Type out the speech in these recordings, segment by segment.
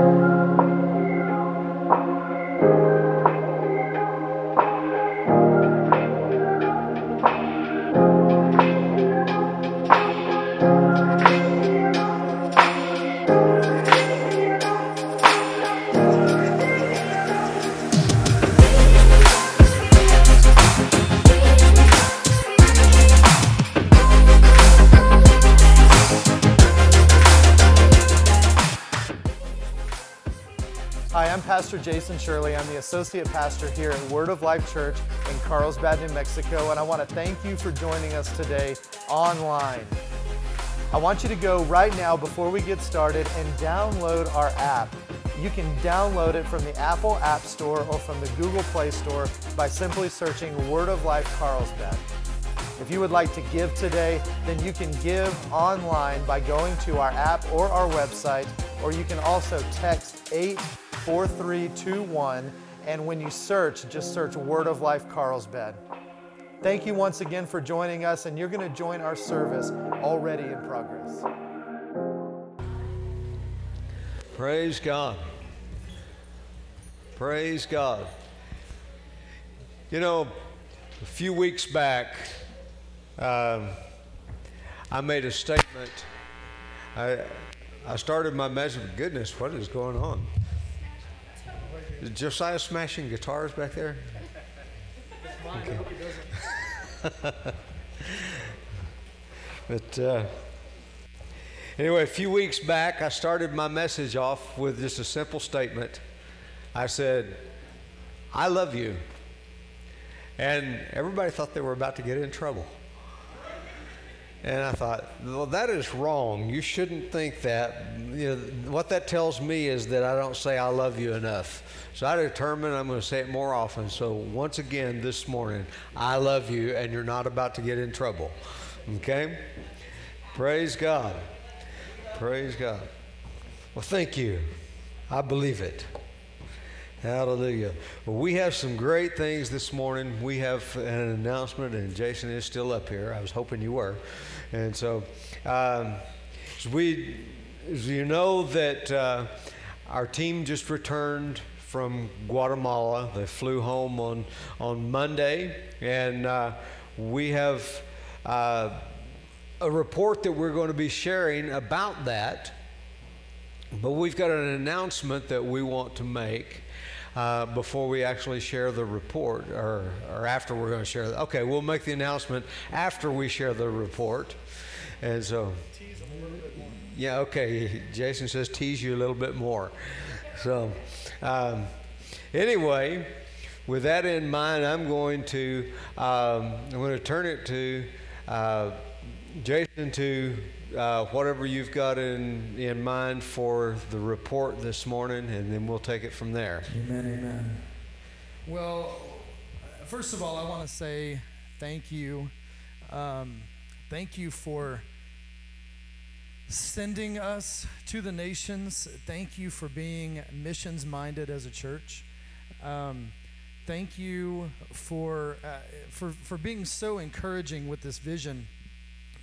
Pastor Jason Shirley. I'm the associate pastor here at Word of Life Church in Carlsbad, New Mexico, and I want to thank you for joining us today online. I want you to go right now before we get started and download our app. You can download it from the Apple App Store or from the Google Play Store by simply searching Word of Life Carlsbad. If you would like to give today, then you can give online by going to our app or our website, or you can also text 8 4321. And when you search, just search Word of Life Carlsbad. Thank you once again for joining us, and you're going to join our service already in progress. Praise God. Praise God. You know, a few weeks back, um, I made a statement. I, I started my message, goodness, what is going on? Is Josiah smashing guitars back there? Okay. but uh, anyway, a few weeks back, I started my message off with just a simple statement. I said, I love you. And everybody thought they were about to get in trouble. And I thought, well, that is wrong. You shouldn't think that. You know, what that tells me is that I don't say I love you enough. So I determined I'm going to say it more often. So once again this morning, I love you, and you're not about to get in trouble. Okay? Praise God. Praise God. Well, thank you. I believe it. Hallelujah. Well, we have some great things this morning. We have an announcement, and Jason is still up here. I was hoping you were. And so, um, we, you know, that uh, our team just returned from Guatemala. They flew home on, on Monday, and uh, we have uh, a report that we're going to be sharing about that. But we've got an announcement that we want to make uh, before we actually share the report, or, or after we're going to share. The, okay, we'll make the announcement after we share the report. And so, yeah, okay. Jason says tease you a little bit more. So, um, anyway, with that in mind, I'm going to um, I'm going to turn it to uh, Jason to uh, whatever you've got in, in mind for the report this morning, and then we'll take it from there. Amen, amen. Well, first of all, I want to say thank you. Um, thank you for sending us to the nations. Thank you for being missions minded as a church. Um, thank you for, uh, for, for being so encouraging with this vision.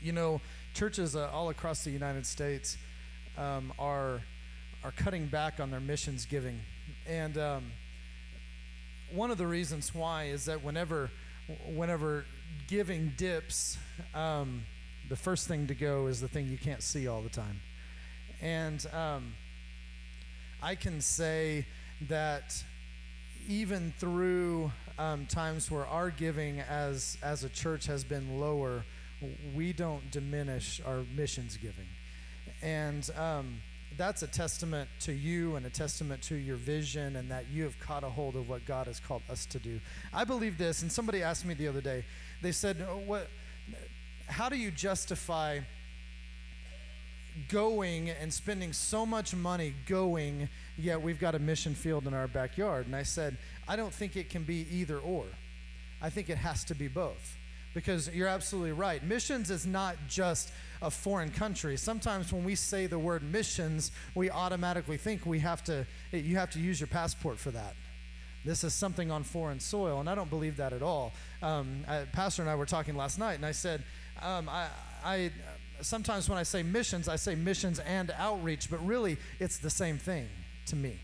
You know, churches uh, all across the United States um, are are cutting back on their missions giving, and um, one of the reasons why is that whenever whenever giving dips, um, the first thing to go is the thing you can't see all the time, and um, I can say that even through um, times where our giving as as a church has been lower we don't diminish our missions giving. And um, that's a testament to you and a testament to your vision and that you have caught a hold of what God has called us to do. I believe this, and somebody asked me the other day, they said, oh, what, How do you justify going and spending so much money going, yet we've got a mission field in our backyard? And I said, I don't think it can be either or. I think it has to be both because you're absolutely right. Missions is not just a foreign country. Sometimes when we say the word missions, we automatically think we have to you have to use your passport for that. This is something on foreign soil, and I don't believe that at all. Um, I, Pastor and I were talking last night, and I said, um, I, I sometimes when I say missions, I say missions and outreach, but really it's the same thing. to me.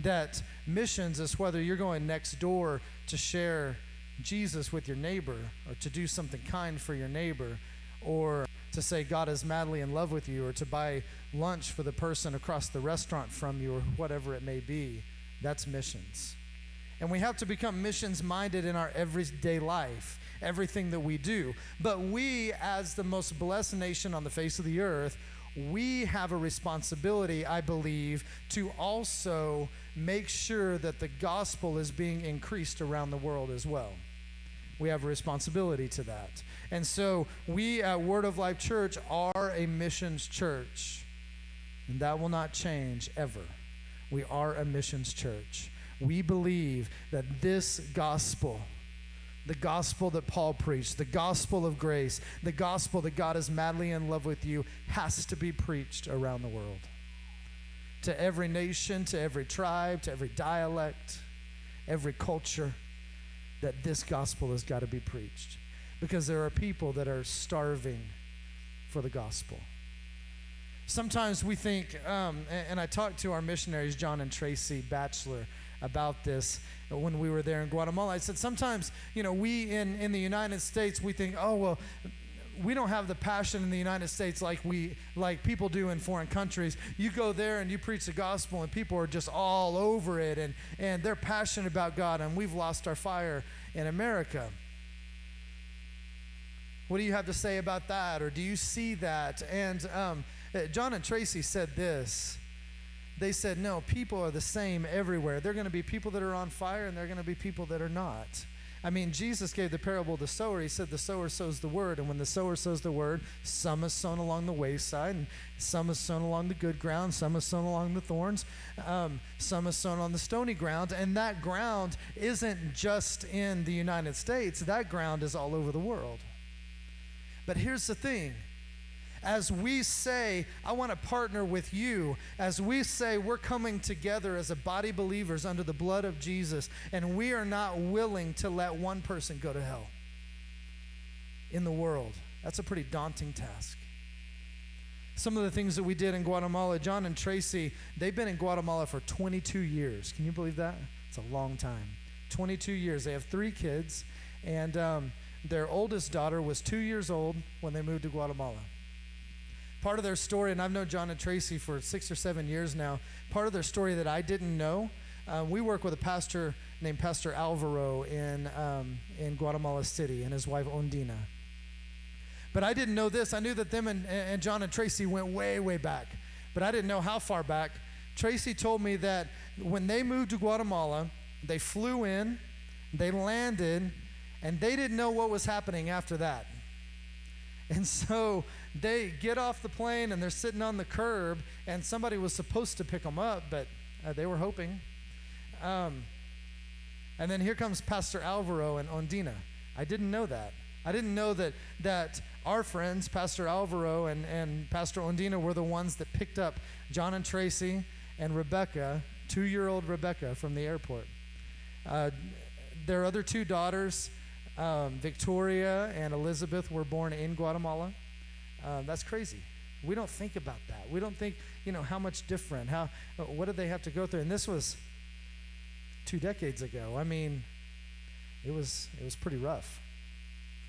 That missions is whether you're going next door to share Jesus with your neighbor or to do something kind for your neighbor or to say God is madly in love with you or to buy lunch for the person across the restaurant from you or whatever it may be. That's missions. And we have to become missions minded in our everyday life, everything that we do. But we, as the most blessed nation on the face of the earth, we have a responsibility, I believe, to also make sure that the gospel is being increased around the world as well. We have a responsibility to that. And so we at Word of Life Church are a missions church. And that will not change ever. We are a missions church. We believe that this gospel, the gospel that Paul preached, the gospel of grace, the gospel that God is madly in love with you, has to be preached around the world. To every nation, to every tribe, to every dialect, every culture, that this gospel has got to be preached. Because there are people that are starving for the gospel. Sometimes we think, um, and, and I talked to our missionaries, John and Tracy Batchelor, about this when we were there in Guatemala. I said, sometimes, you know, we in, in the United States, we think, oh, well, we don't have the passion in the United States like we like people do in foreign countries. You go there and you preach the gospel and people are just all over it and and they're passionate about God and we've lost our fire in America. What do you have to say about that, or do you see that? And um, John and Tracy said this they said, no, people are the same everywhere. They're going to be people that are on fire, and they're going to be people that are not. I mean, Jesus gave the parable of the sower. He said, The sower sows the word. And when the sower sows the word, some is sown along the wayside, and some is sown along the good ground, some is sown along the thorns, um, some is sown on the stony ground. And that ground isn't just in the United States, that ground is all over the world. But here's the thing as we say, I want to partner with you, as we say we're coming together as a body believers under the blood of Jesus, and we are not willing to let one person go to hell in the world, that's a pretty daunting task. Some of the things that we did in Guatemala, John and Tracy, they've been in Guatemala for 22 years. Can you believe that? It's a long time. 22 years. They have three kids, and um, their oldest daughter was two years old when they moved to Guatemala part of their story, and I've known John and Tracy for six or seven years now, part of their story that I didn't know. Uh, we work with a pastor named Pastor Alvaro in, um, in Guatemala City and his wife Ondina. But I didn't know this. I knew that them and, and John and Tracy went way, way back. But I didn't know how far back. Tracy told me that when they moved to Guatemala, they flew in, they landed, and they didn't know what was happening after that. And so they get off the plane and they're sitting on the curb, and somebody was supposed to pick them up, but uh, they were hoping. Um, and then here comes Pastor Alvaro and Ondina. I didn't know that. I didn't know that that our friends, Pastor Alvaro and, and Pastor Ondina, were the ones that picked up John and Tracy and Rebecca, two year old Rebecca, from the airport. Uh, their other two daughters, um, Victoria and Elizabeth, were born in Guatemala. Uh, that's crazy. We don't think about that. We don't think, you know, how much different, how, what did they have to go through? And this was two decades ago. I mean, it was, it was pretty rough.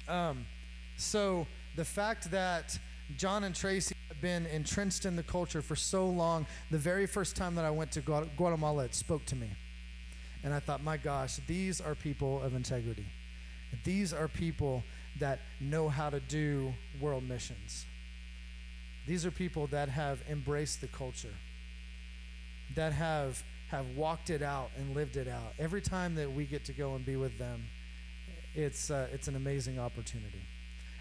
Um, so the fact that John and Tracy have been entrenched in the culture for so long, the very first time that I went to Guatemala, it spoke to me. And I thought, my gosh, these are people of integrity. These are people that know how to do world missions. These are people that have embraced the culture, that have, have walked it out and lived it out. Every time that we get to go and be with them, it's, uh, it's an amazing opportunity.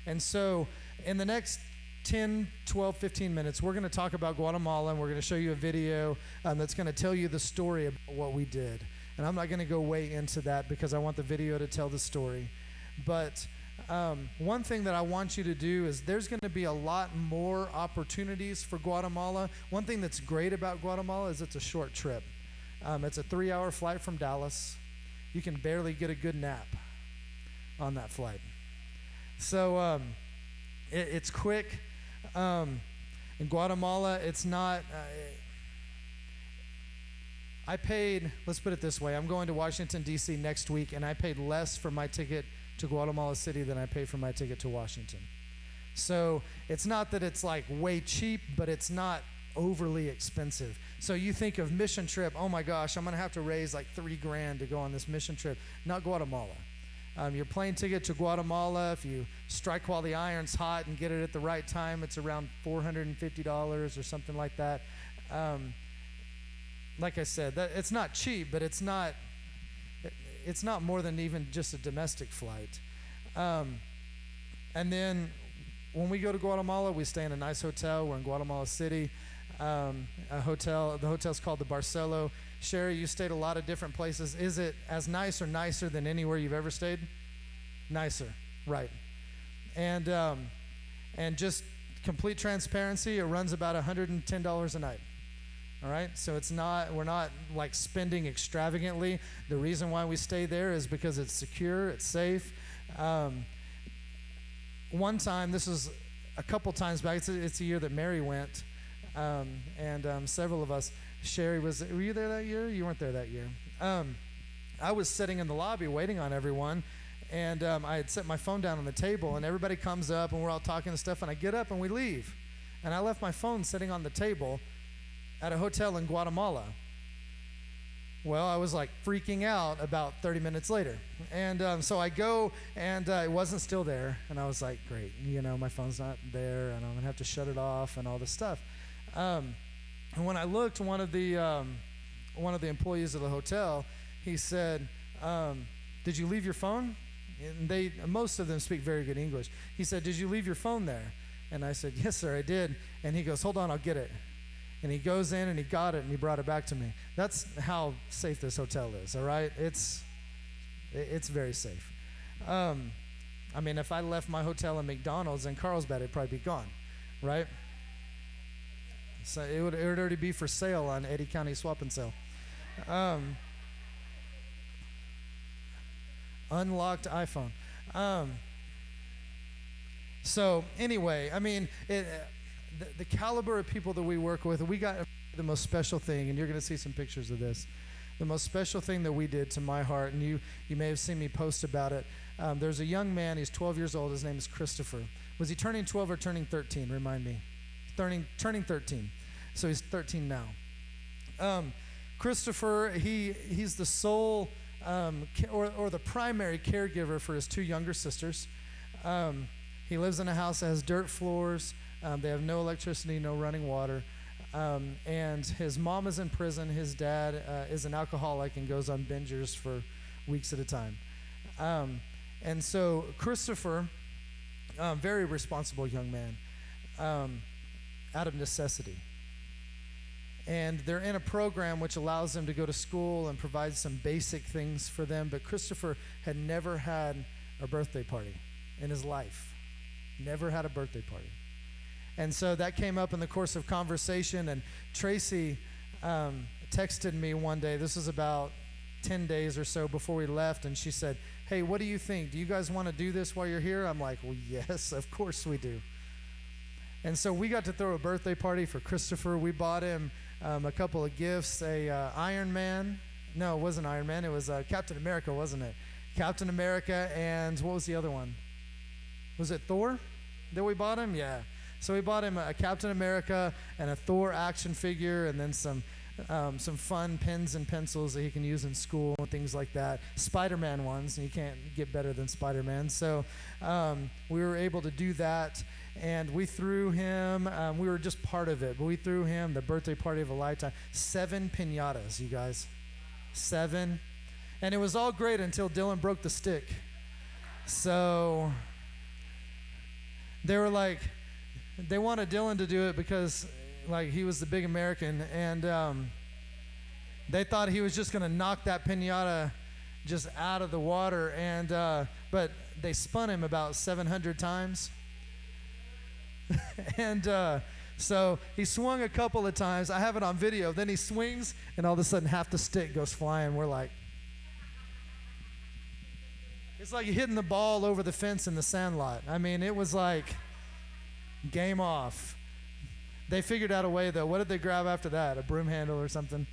And so, in the next 10, 12, 15 minutes, we're going to talk about Guatemala and we're going to show you a video um, that's going to tell you the story about what we did. And I'm not going to go way into that because I want the video to tell the story. But um, one thing that I want you to do is there's going to be a lot more opportunities for Guatemala. One thing that's great about Guatemala is it's a short trip. Um, it's a three hour flight from Dallas. You can barely get a good nap on that flight. So um, it, it's quick. Um, in Guatemala, it's not. Uh, I paid, let's put it this way I'm going to Washington, D.C. next week, and I paid less for my ticket to Guatemala City than I pay for my ticket to Washington. So it's not that it's like way cheap, but it's not overly expensive. So you think of mission trip, oh my gosh, I'm going to have to raise like three grand to go on this mission trip. Not Guatemala. Um, your plane ticket to Guatemala, if you strike while the iron's hot and get it at the right time, it's around $450 or something like that. Um, like I said, that, it's not cheap, but it's not it's not more than even just a domestic flight. Um, and then when we go to Guatemala, we stay in a nice hotel. We're in Guatemala City. Um, a hotel. The hotel's called the Barcelo. Sherry, you stayed a lot of different places. Is it as nice or nicer than anywhere you've ever stayed? Nicer, right? And um, and just complete transparency, it runs about $110 a night. All right, so it's not we're not like spending extravagantly. The reason why we stay there is because it's secure, it's safe. Um, one time, this was a couple times back. It's a, it's a year that Mary went, um, and um, several of us. Sherry was. Were you there that year? You weren't there that year. Um, I was sitting in the lobby waiting on everyone, and um, I had set my phone down on the table, and everybody comes up, and we're all talking and stuff, and I get up and we leave, and I left my phone sitting on the table at a hotel in Guatemala. Well, I was like freaking out about 30 minutes later. And um, so I go, and uh, it wasn't still there. And I was like, great, you know, my phone's not there, and I'm going to have to shut it off and all this stuff. Um, and when I looked, one of the, um, one of the employees of the hotel, he said, um, Did you leave your phone? And they, most of them speak very good English. He said, Did you leave your phone there? And I said, Yes, sir, I did. And he goes, Hold on, I'll get it and he goes in and he got it and he brought it back to me. That's how safe this hotel is. All right, it's it's very safe. Um, I mean, if I left my hotel in McDonald's in Carlsbad, it'd probably be gone, right? So it would, it would already be for sale on Eddy County Swap and Sale. Um, unlocked iPhone. Um, so anyway, I mean, it, the, the caliber of people that we work with, we got the most special thing, and you're going to see some pictures of this. The most special thing that we did to my heart, and you, you may have seen me post about it. Um, there's a young man, he's 12 years old, his name is Christopher. Was he turning 12 or turning 13? Remind me. Turning, turning 13. So he's 13 now. Um, Christopher, he, he's the sole um, or, or the primary caregiver for his two younger sisters. Um, he lives in a house that has dirt floors. Um, they have no electricity, no running water. Um, and his mom is in prison. His dad uh, is an alcoholic and goes on bingers for weeks at a time. Um, and so Christopher, um, very responsible young man, um, out of necessity. And they're in a program which allows them to go to school and provides some basic things for them. But Christopher had never had a birthday party in his life. Never had a birthday party. And so that came up in the course of conversation. And Tracy um, texted me one day. This was about 10 days or so before we left. And she said, Hey, what do you think? Do you guys want to do this while you're here? I'm like, Well, yes, of course we do. And so we got to throw a birthday party for Christopher. We bought him um, a couple of gifts a uh, Iron Man. No, it wasn't Iron Man. It was uh, Captain America, wasn't it? Captain America and what was the other one? Was it Thor that we bought him? Yeah. So we bought him a Captain America and a Thor action figure, and then some um, some fun pens and pencils that he can use in school and things like that. Spider-Man ones, and you can't get better than Spider-Man. So um, we were able to do that, and we threw him. Um, we were just part of it, but we threw him the birthday party of a lifetime. Seven pinatas, you guys, seven, and it was all great until Dylan broke the stick. So they were like they wanted Dylan to do it because, like, he was the big American, and um, they thought he was just to knock that pinata just out of the water. And uh, but they spun him about 700 times, and uh, so he swung a couple of times. I have it on video. Then he swings, and all of a sudden, half the stick goes flying. We're like. It's like hitting the ball over the fence in the sandlot. I mean, it was like Game off. They figured out a way though. What did they grab after that? A broom handle or something?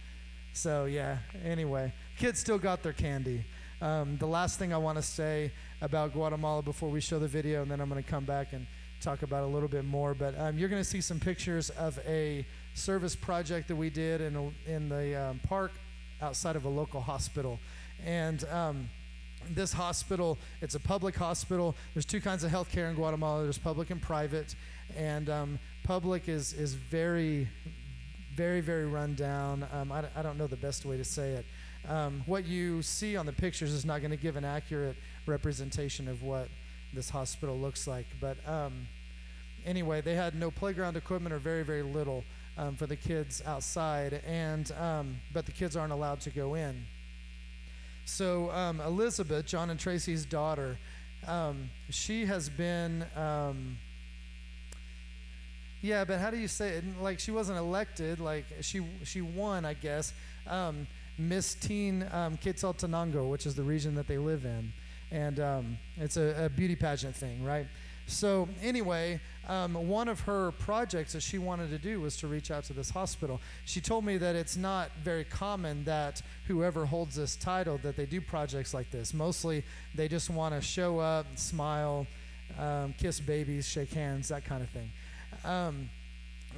So yeah. Anyway, kids still got their candy. Um, the last thing I want to say about Guatemala before we show the video, and then I'm going to come back and talk about a little bit more. But um, you're going to see some pictures of a service project that we did in a, in the um, park outside of a local hospital, and. Um, this hospital, it's a public hospital. There's two kinds of healthcare in Guatemala. There's public and private, and um, public is is very, very, very run down. Um, I, I don't know the best way to say it. Um, what you see on the pictures is not going to give an accurate representation of what this hospital looks like. But um, anyway, they had no playground equipment or very, very little um, for the kids outside, and um, but the kids aren't allowed to go in. So Elizabeth, John and Tracy's daughter, she has been. Yeah, but how do you say it? Like she wasn't elected. Like she she won, I guess. Um, Miss Teen um, Quetzaltenango, which is the region that they live in, and um, it's a, a beauty pageant thing, right? So, anyway, um, one of her projects that she wanted to do was to reach out to this hospital. She told me that it's not very common that whoever holds this title that they do projects like this. Mostly, they just want to show up, smile, um, kiss babies, shake hands, that kind of thing. Um,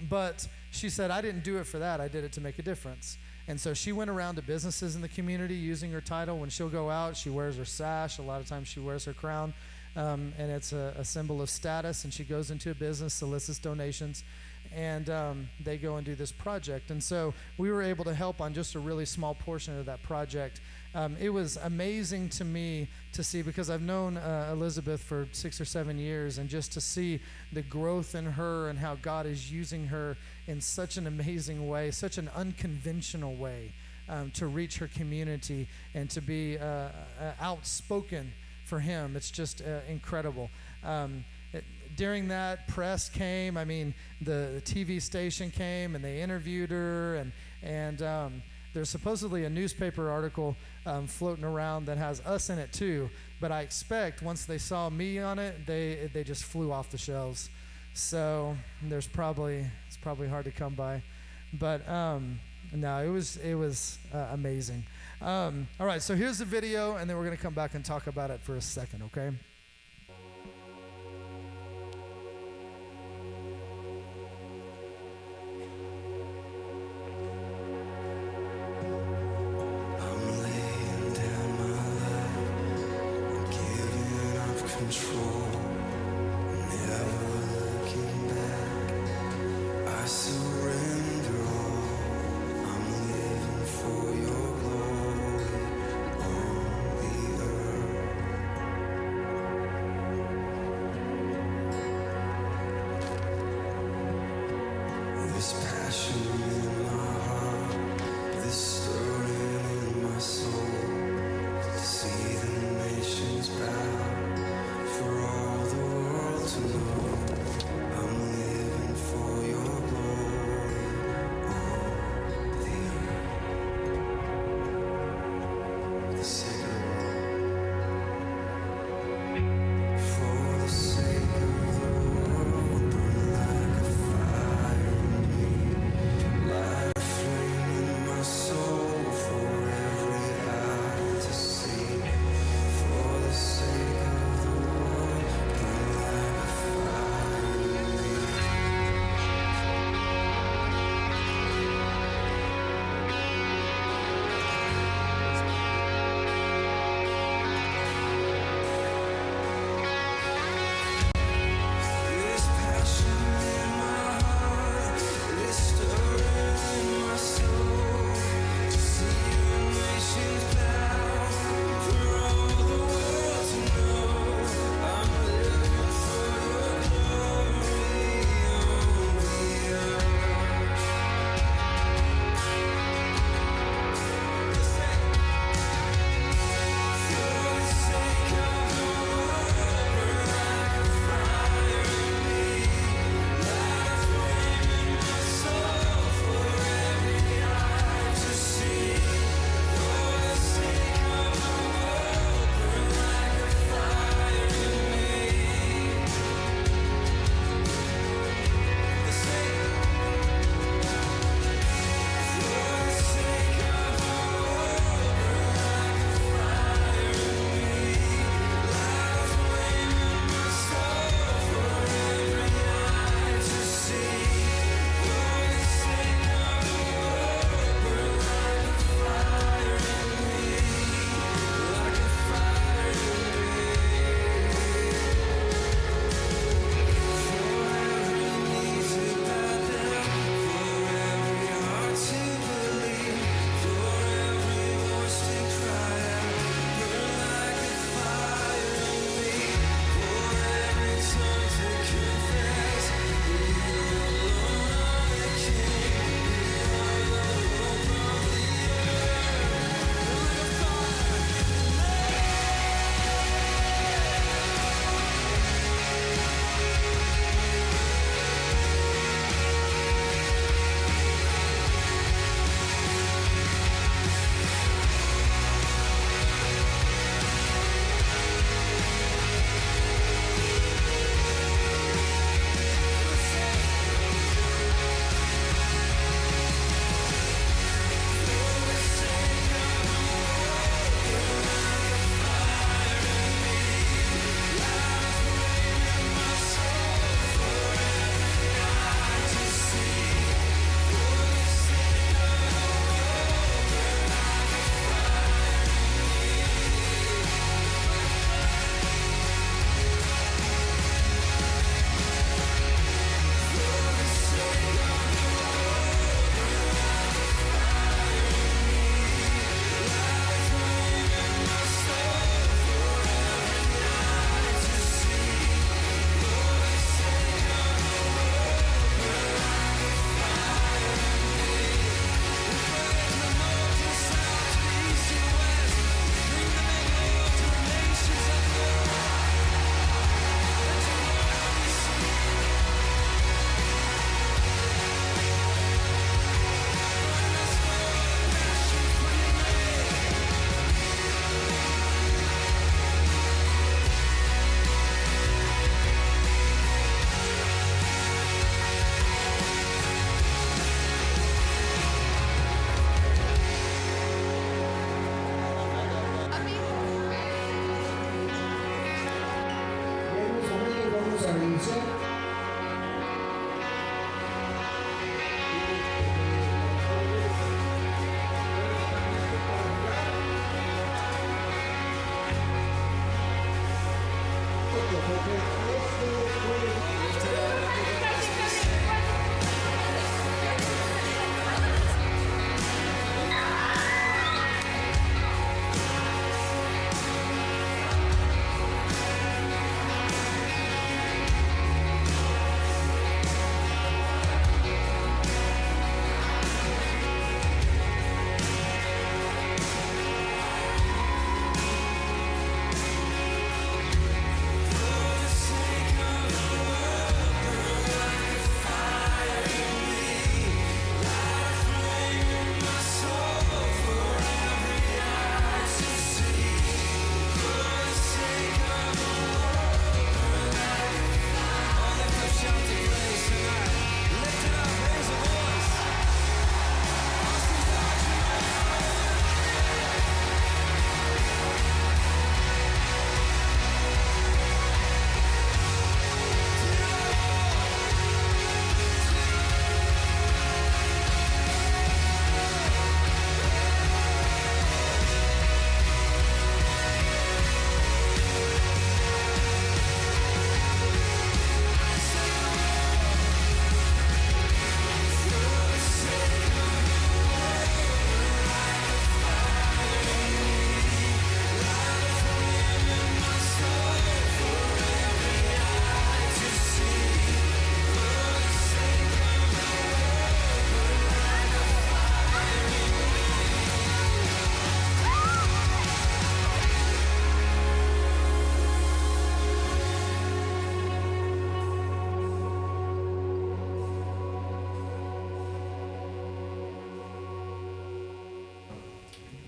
but she said, I didn't do it for that. I did it to make a difference. And so she went around to businesses in the community using her title. When she'll go out, she wears her sash. A lot of times she wears her crown um, and it's a, a, symbol of status. And she goes into a business, solicits donations, and um, they go and do this project. And so we were able to help on just a really small portion of that project. Um, it was amazing to me to see because I've known uh, Elizabeth for six or seven years, and just to see the growth in her and how God is using her in such an amazing way, such an unconventional way. Um, to reach her community and to be uh, uh, outspoken for him. It's just uh, incredible. Um, during that, press came. I mean, the, the, TV station came and they interviewed her, and and um, there's supposedly a newspaper article um, floating around that has us in it too. But I expect once they saw me on it, they they just flew off the shelves. So there's probably it's probably hard to come by, but um, no, it was it was uh, amazing. Um, all right, so here's the video, and then we're to come back and talk about it for a second, okay?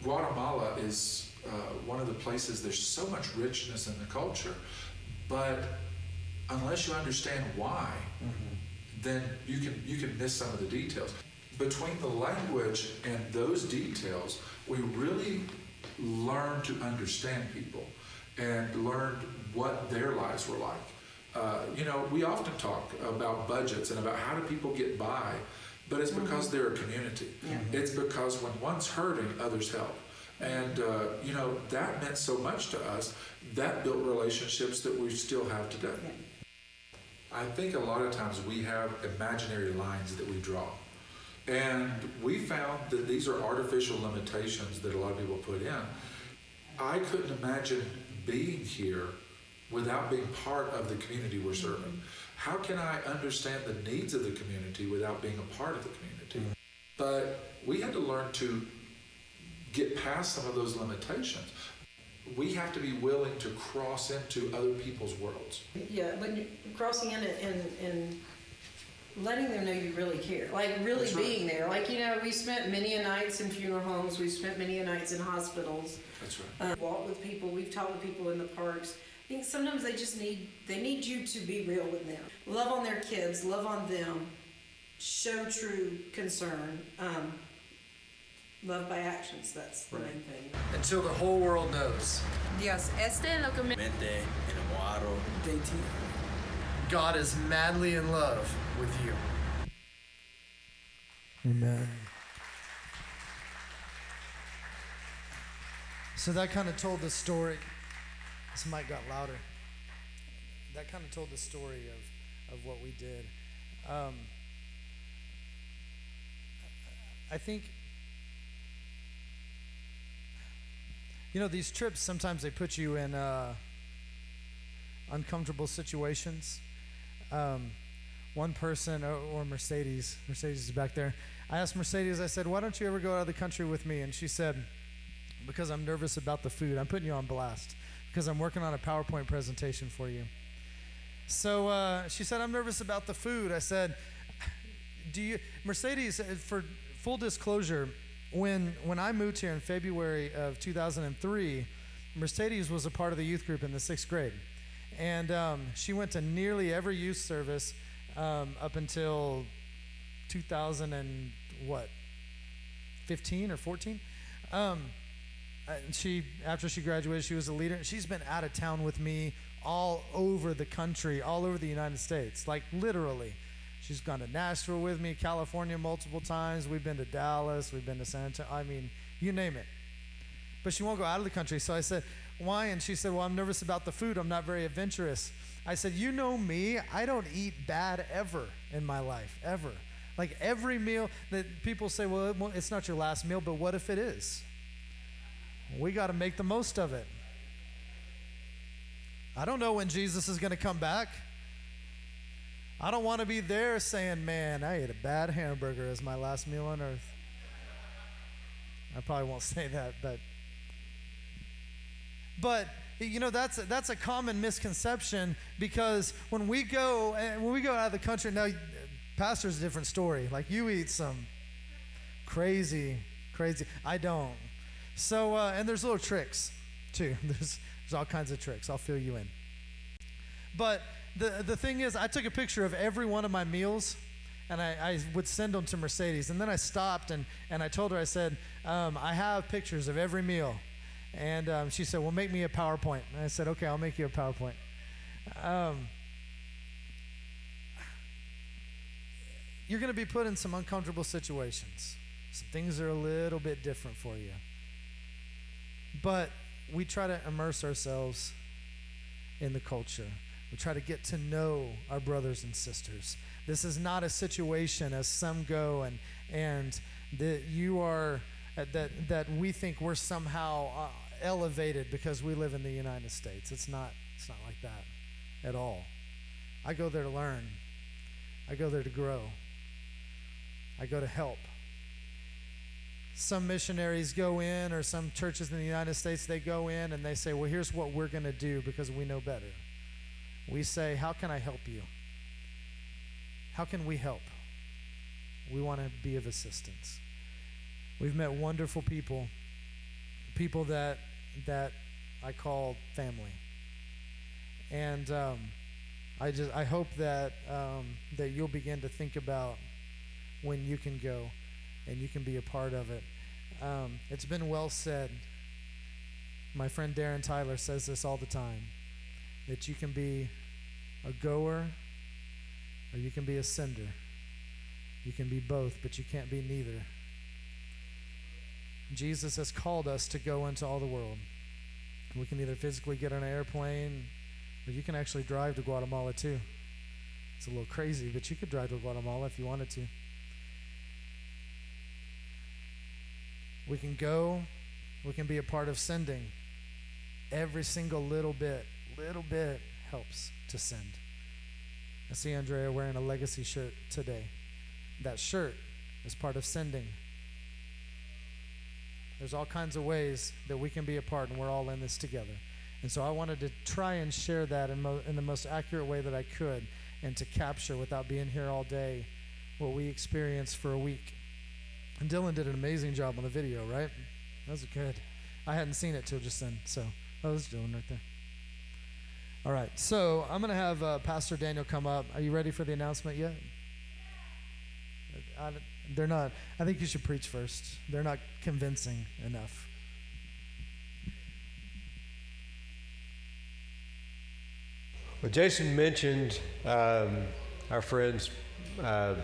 Guatemala is uh, one of the places there's so much richness in the culture, but unless you understand why, mm-hmm. then you can you can miss some of the details. Between the language and those details, we really learn to understand people and learned what their lives were like. Uh, you know, we often talk about budgets and about how do people get by, but it's because mm-hmm. they're a community. Yeah. It's because when one's hurting, others help. And, uh, you know, that meant so much to us. That built relationships that we still have today. Yeah. I think a lot of times we have imaginary lines that we draw. And we found that these are artificial limitations that a lot of people put in. I couldn't imagine being here without being part of the community we're serving. How can I understand the needs of the community without being a part of the community? Mm-hmm. But we had to learn to get past some of those limitations. We have to be willing to cross into other people's worlds. Yeah, but crossing in and, and letting them know you really care, like really right. being there. Like you know, we spent many a nights in funeral homes. We spent many a nights in hospitals. That's right. Um, walk with people. We've talked with people in the parks. I think sometimes they just need they need you to be real with them. Love on their kids. Love on them. Show true concern. Um, love by actions. That's the right. main thing. Until the whole world knows. Dios, este es lo que me mente enamorado de ti. God is madly in love with you. Amen. So that kind of told the story. This mic got louder. That kind of told the story of, of what we did. Um, I think, you know, these trips sometimes they put you in uh, uncomfortable situations. Um, one person, or, or Mercedes, Mercedes is back there. I asked Mercedes, I said, why don't you ever go out of the country with me? And she said, because I'm nervous about the food. I'm putting you on blast because I'm working on a PowerPoint presentation for you. So uh, she said, I'm nervous about the food. I said, do you, Mercedes, uh, for full disclosure, when, when I moved here in February of 2003, Mercedes was a part of the youth group in the sixth grade. And um, she went to nearly every youth service um, up until 2000 and what, 15 or 14. Um, Uh, she after she graduated, she was a leader. She's been out of town with me all over the country, all over the United States, like literally. She's gone to Nashville with me, California multiple times. We've been to Dallas, we've been to San Antonio. I mean, you name it. But she won't go out of the country. So I said, why? And she said, Well, I'm nervous about the food. I'm not very adventurous. I said, You know me. I don't eat bad ever in my life, ever. Like every meal that people say, Well, it's not your last meal, but what if it is? We got to make the most of it. I don't know when Jesus is going to come back. I don't want to be there saying, Man, I ate a bad hamburger as my last meal on earth. I probably won't say that, but but you know that's that's a common misconception because when we go eh, when we go out of the country now pastor's a different story like you eat some crazy crazy i don't so uh, and there's little tricks too there's there's all kinds of tricks i'll fill you in but the the thing is i took a picture of every one of my meals and I, I, would send them to Mercedes. And then I stopped and, and I told her, I said, um, I have pictures of every meal. And um, she said, Well, make me a PowerPoint. And I said, Okay, I'll make you a PowerPoint. Um, you're going to be put in some uncomfortable situations. Some things are a little bit different for you. But we try to immerse ourselves in the culture. We try to get to know our brothers and sisters. This is not a situation as some go and and that you are that that we think we're somehow uh, elevated because we live in the United States. It's not, it's not like that at all. I go there to learn, I go there to grow, I go to help. Some missionaries go in, or some churches in the United States, they go in and they say, Well, here's what we're going to do because we know better. We say, How can I help you? How can we help? We want to be of assistance. We've met wonderful people people that that I call family. And um, I just I hope that um, that you'll begin to think about when you can go and you can be a part of it. Um, it's been well said. My friend Darren Tyler says this all the time that you can be a goer or you can be a sender. You can be both, but you can't be neither. Jesus has called us to go into all the world. We can either physically get on an airplane or you can actually drive to Guatemala too. It's a little crazy, but you could drive to Guatemala if you wanted to. We can go, we can be a part of sending. Every single little bit, little bit helps to send. I see Andrea wearing a legacy shirt today. That shirt is part of sending. There's all kinds of ways that we can be a part, and we're all in this together. And so I wanted to try and share that in, mo- in the most accurate way that I could and to capture without being here all day what we experienced for a week. And Dylan did an amazing job on the video, right? That was good. I hadn't seen it till just then, so that was Dylan right there. All right, so I'm going to have uh, Pastor Daniel come up. Are you ready for the announcement yet? I, they're not. I think you should preach first. They're not convincing enough. Well, Jason mentioned um, our friends uh,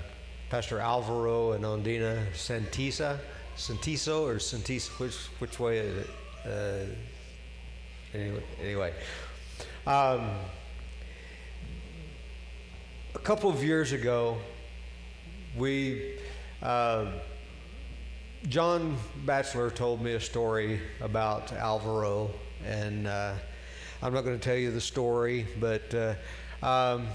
Pastor Alvaro and Ondina Santisa, Santiso or Santisa, which which way is it? Uh, anyway, anyway. Um, a couple of years ago, we uh, John Batchelor told me a story about Alvaro, and uh, I'm not going to tell you the story, but uh, um,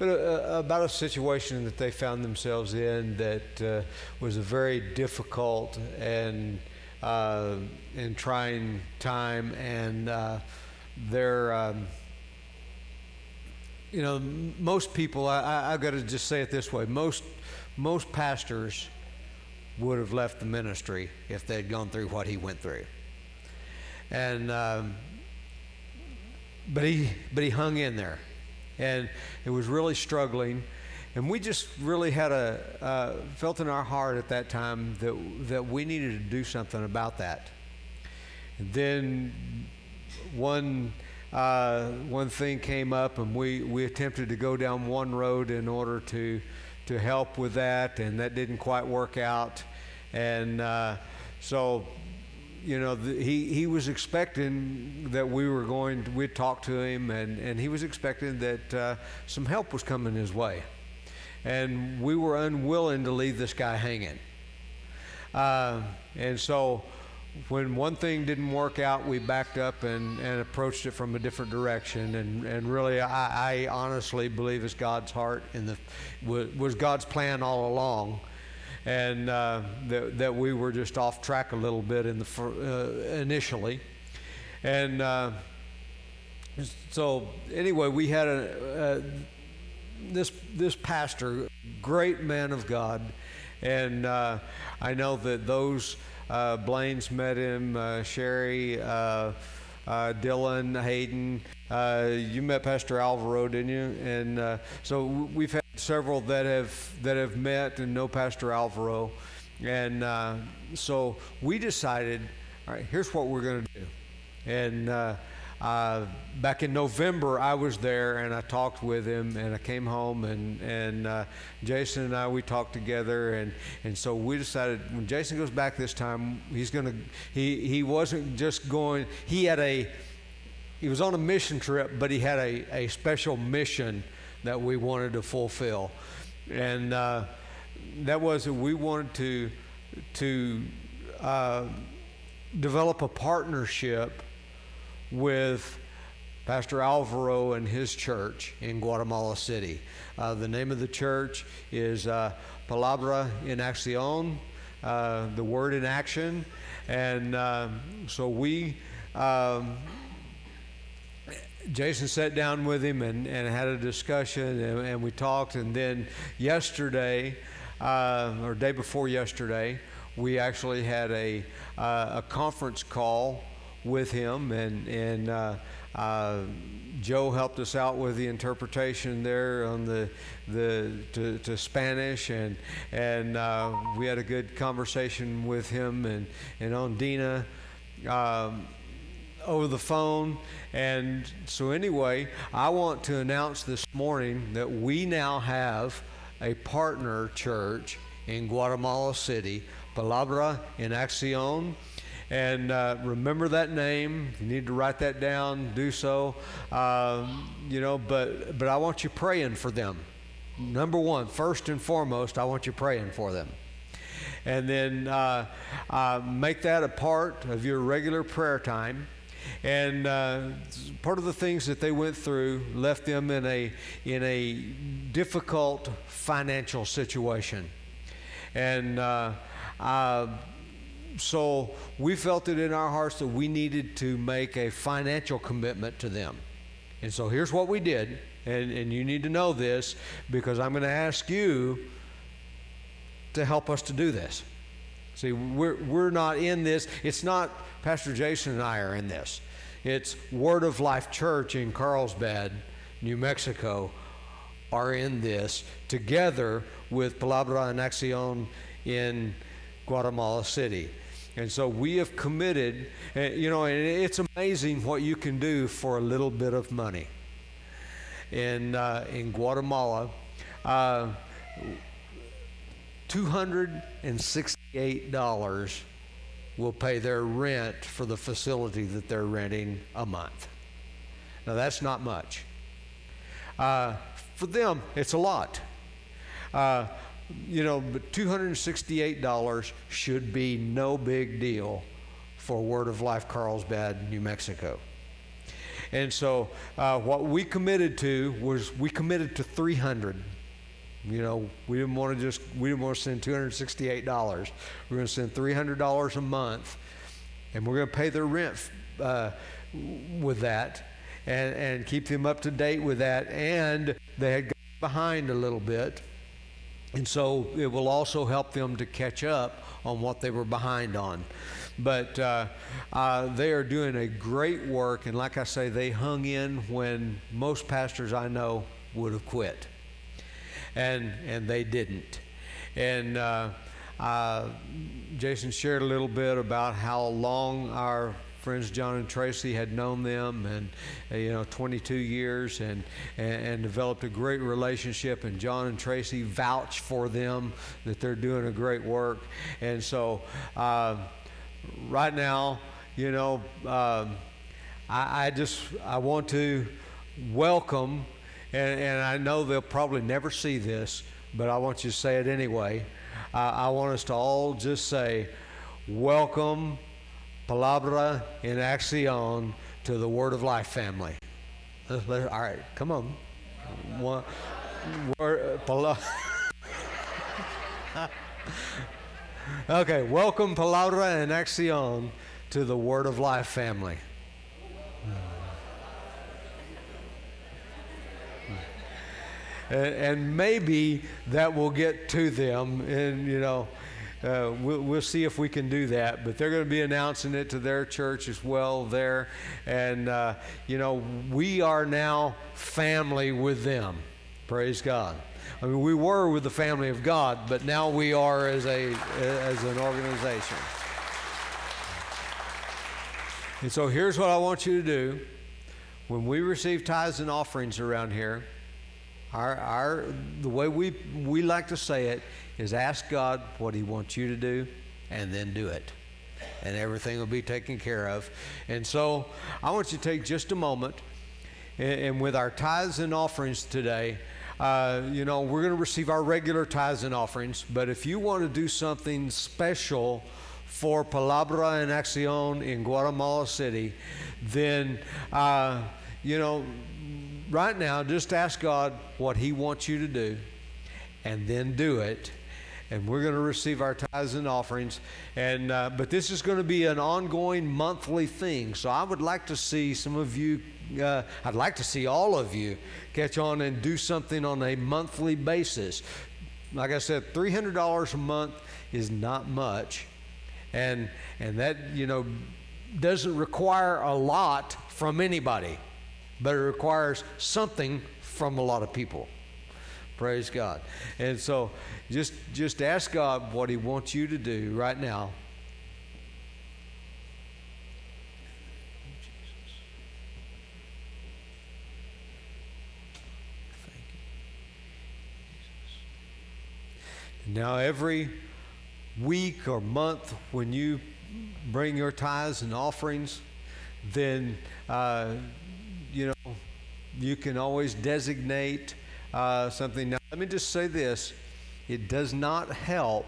but uh, about a situation that they found themselves in that uh, was a very difficult and uh, and trying time, and uh, their um, you know most people I, I, I've got to just say it this way most most pastors would have left the ministry if they'd gone through what he went through. And um, but he but he hung in there, and it was really struggling. And we just really had a uh, felt in our heart at that time that that we needed to do something about that. And then one uh, one thing came up, and we we attempted to go down one road in order to to help with that, and that didn't quite work out. And uh, so, you know, the, he, he was expecting that we were going, to, we'd talk to him, and, and he was expecting that uh, some help was coming his way. And we were unwilling to leave this guy hanging. Uh, and so, when one thing didn't work out, we backed up and, and approached it from a different direction. And, and really, I, I honestly believe it's God's heart and the was God's plan all along, and uh, that, that we were just off track a little bit in the uh, initially, and uh, so anyway, we had a, this this pastor, great man of God, and uh, I know that those. Uh, Blaine's met him, uh, Sherry, uh, uh Dylan, Hayden. Uh, you met Pastor Alvaro, didn't you? And uh, so we've had several that have that have met and know Pastor Alvaro, and so we decided, all right, here's what we're going to do, and uh, back in November, I was there and I talked with him, and I came home and and uh, Jason and I we talked together, and and so we decided when Jason goes back this time, he's gonna he he wasn't just going. He had a he was on a mission trip, but he had a a special mission that we wanted to fulfill, and uh, that was that we wanted to to uh, develop a partnership with Pastor Alvaro and his church in Guatemala City. Uh, the name of the church is uh, Palabra en Acción, uh, the word in action. And uh, so we, um, Jason sat down with him and, and had a discussion, and, and we talked. And then yesterday, uh, or day before yesterday, we actually had a, uh, a conference call with him, and, and uh, uh, Joe helped us out with the interpretation there on the, the to, to Spanish, and, and uh, we had a good conversation with him and, and Ondina. Um, over the phone. And so, anyway, I want to announce this morning that we now have a partner church in Guatemala City, Palabra en Acción. And uh, remember that name. You need to write that down, do so. Um, you know, but but I want you praying for them. Number one, first and foremost, I want you praying for them and then uh, uh, make that a part of your regular prayer time. And uh, part of the things that they went through left them in a in a difficult financial situation, and uh, uh, so we felt it in our hearts that we needed to make a financial commitment to them. And so here's what we did, and, and you need to know this because I'm going to ask you to help us to do this. See, we're, we're not in this. It's not Pastor Jason and I are in this. It's Word of Life Church in Carlsbad, New Mexico, are in this together with Palabra en Acción in Guatemala City. And so we have committed, you know, and it's amazing what you can do for a little bit of money. In, uh, in Guatemala, uh, $268 will pay their rent for the facility that they're renting a month. Now, that's not much. Uh, for them, it's a lot. You know, but $268 should be no big deal for Word of Life Carlsbad, New Mexico. And so, uh, what we committed to was we committed to 300 you know, we didn't want to just we didn't want to send two hundred sixty-eight dollars. We're going to send three hundred dollars a month, and we're going to pay their rent uh, with that, and and keep them up to date with that. And they had behind a little bit, and so it will also help them to catch up on what they were behind on. But uh, uh, they are doing a great work, and like I say, they hung in when most pastors I know would have quit and and they didn't. And uh, uh, Jason shared a little bit about how long our friends John and Tracy had known them, and uh, you know, 22 years, and, and, developed a great relationship. And John and Tracy vouch for them that they're doing a great work. And so, uh, right now, you know, um, I, I just I want to welcome and, and I know they'll probably never see this, but I want you to say it anyway. Uh, I want us to all just say, Welcome, Palabra en Acción, to the Word of Life family. All right, come on. One, word, okay, welcome, Palabra en Acción, to the Word of Life family. and maybe that will get to them. And, you know, uh, we'll, we'll, see if we can do that. But they're going to be announcing it to their church as well there. And, uh, you know, we are now family with them. Praise God. I mean, we were with the family of God, but now we are as, a, as an organization. And so here's what I want you to do. When we receive tithes and offerings around here, our, our, the way we, we like to say it is ask God what He wants you to do and then do it. And everything will be taken care of. And so I want you to take just a moment and, and with our tithes and offerings today, uh, you know, we're going to receive our regular tithes and offerings, but if you want to do something special for Palabra en Acción in Guatemala City, then, uh, you know, right now, just ask God what He wants you to do and then do it. And we're going to receive our tithes and offerings. And, uh, but this is going to be an ongoing monthly thing. So I would like to see some of you, uh, I'd like to see all of you catch on and do something on a monthly basis. like I said, $300 a month is not much. And, and that, you know, doesn't require a lot from anybody, but it requires something from a lot of people. Praise God. And so just, just ask God what He wants you to do right now. Now, every week or month when you bring your tithes and offerings, then, uh, you know, you can always designate uh, something. Now, let me just say this it does not help